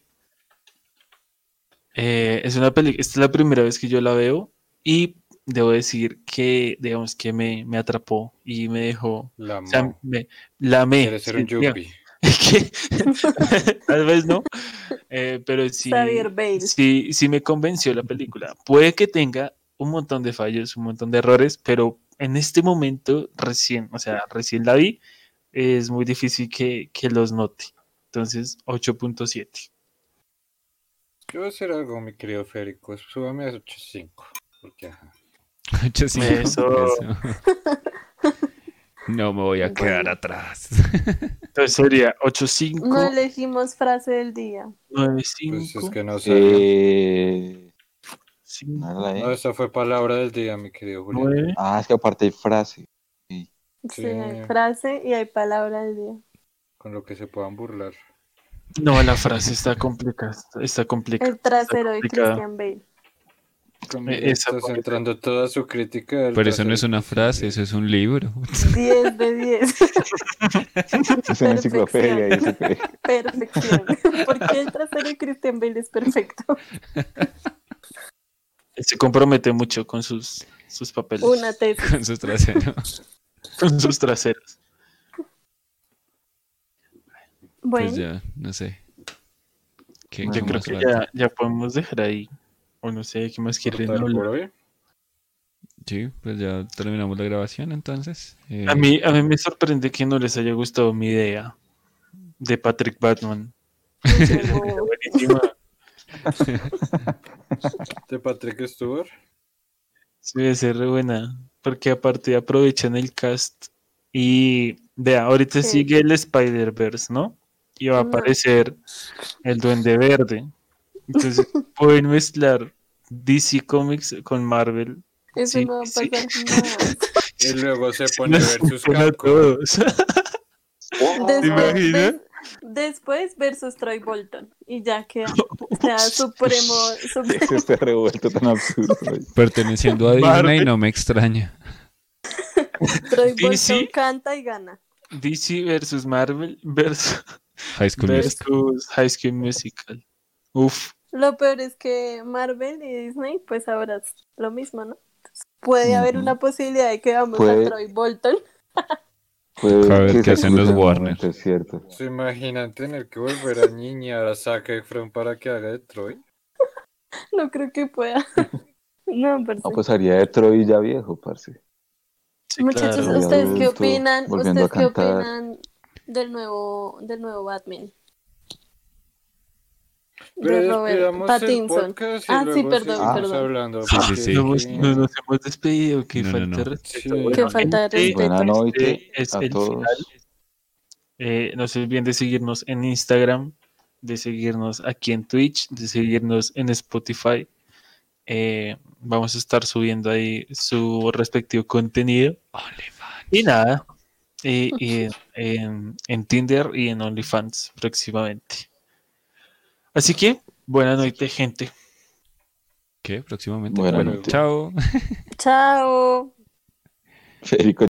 Eh, es una película, esta es la primera vez que yo la veo y debo decir que, digamos, que me, me atrapó y me dejó, La o sea, me, la amé. Quiere ser un yuppie. tal vez no, eh, pero sí, sí, sí me convenció la película. Puede que tenga un montón de fallos, un montón de errores, pero en este momento recién, o sea, recién la vi, es muy difícil que, que los note. Entonces, 8.7. Yo voy a hacer algo, mi querido Férico. Súbame a 8.5. Porque, ajá. Ocho, cinco, Eso. eso. No me voy a quedar Bueno. atrás. Entonces sería 8.5, No elegimos frase del día. 9.5, Pues es que no sabía. Eh, 5, nada, No, ¿eh? esa fue palabra del día, mi querido Julián. 9. Ah, es que aparte hay frase. Sí, Sí. hay frase y hay palabra del día. Con lo que se puedan burlar. No, la frase está complicada. Está complicada. El trasero de. Christian Bale. Con- Eh, esa Está fue- centrando toda su crítica. Pero eso no es una frase, eso es un libro. 10 de 10. Es una enciclopedia. Perfección. Porque el trasero de Christian Bale es perfecto. Él se compromete mucho con sus, sus papeles, Una tesis. Con sus traseros. con sus traseros. Bueno, Pues ya, no sé. ¿Qué, Yo creo que ya, ya podemos dejar ahí. O no sé, ¿qué más quieren hablar? hoy. Sí, pues ya terminamos la grabación entonces. Eh, A mí, a mí me sorprende que no les haya gustado mi idea de Patrick Batman. De Patrick Stewart. Sí, debe ser re buena. Porque aparte aprovechan el cast. Y vea, ahorita Sí. sigue el Spider-Verse, ¿no? Y va a aparecer el Duende Verde. Entonces pueden mezclar DC Comics con Marvel. Eso Sí, no va a sí. pasar jamás. Y luego se pone a ver sus Funciona Capcom. todos. Después, imaginas? des- después versus Troy Bolton. Y ya queda. O sea, supremo. supremo- Es este revuelto tan absurdo. Perteneciendo a Disney no me extraña. Troy Bolton canta y gana. DC versus Marvel versus, High School Musical. versus High School Musical. Uf. Lo peor es que Marvel y Disney, pues ahora es lo mismo, ¿no? Entonces, puede haber una posibilidad de que vamos Puede- a Troy Bolton. Puede A ver qué se hacen los Warner. Es cierto. ¿Se imaginan tener que volver a niñar a Zac Efron para que haga de Troy? No creo que pueda. No, pero No, sí. pues haría de Troy ya viejo, parce. Sí, Muchachos, claro. ¿ustedes qué opinan? ¿Ustedes qué opinan del nuevo, del nuevo Batman? Pero de Robert Pattinson. podcast y Ah, sí, perdón, perdón. hablando. Sí, sí, sí. No, hemos- aquí- no nos hemos despedido, que No, no, falta no. respeto. Qué falta de respeto. Este es a el todos. final. Eh, no se olviden de seguirnos en Instagram, de seguirnos aquí en Twitch, de seguirnos en Spotify. Eh, vamos a estar subiendo ahí su respectivo contenido. Y nada, eh, y en, en- en Tinder y en OnlyFans próximamente. Así que, buena noche, gente. ¿Qué? Próximamente. Buena Bueno, noche. chao. Chao. Federico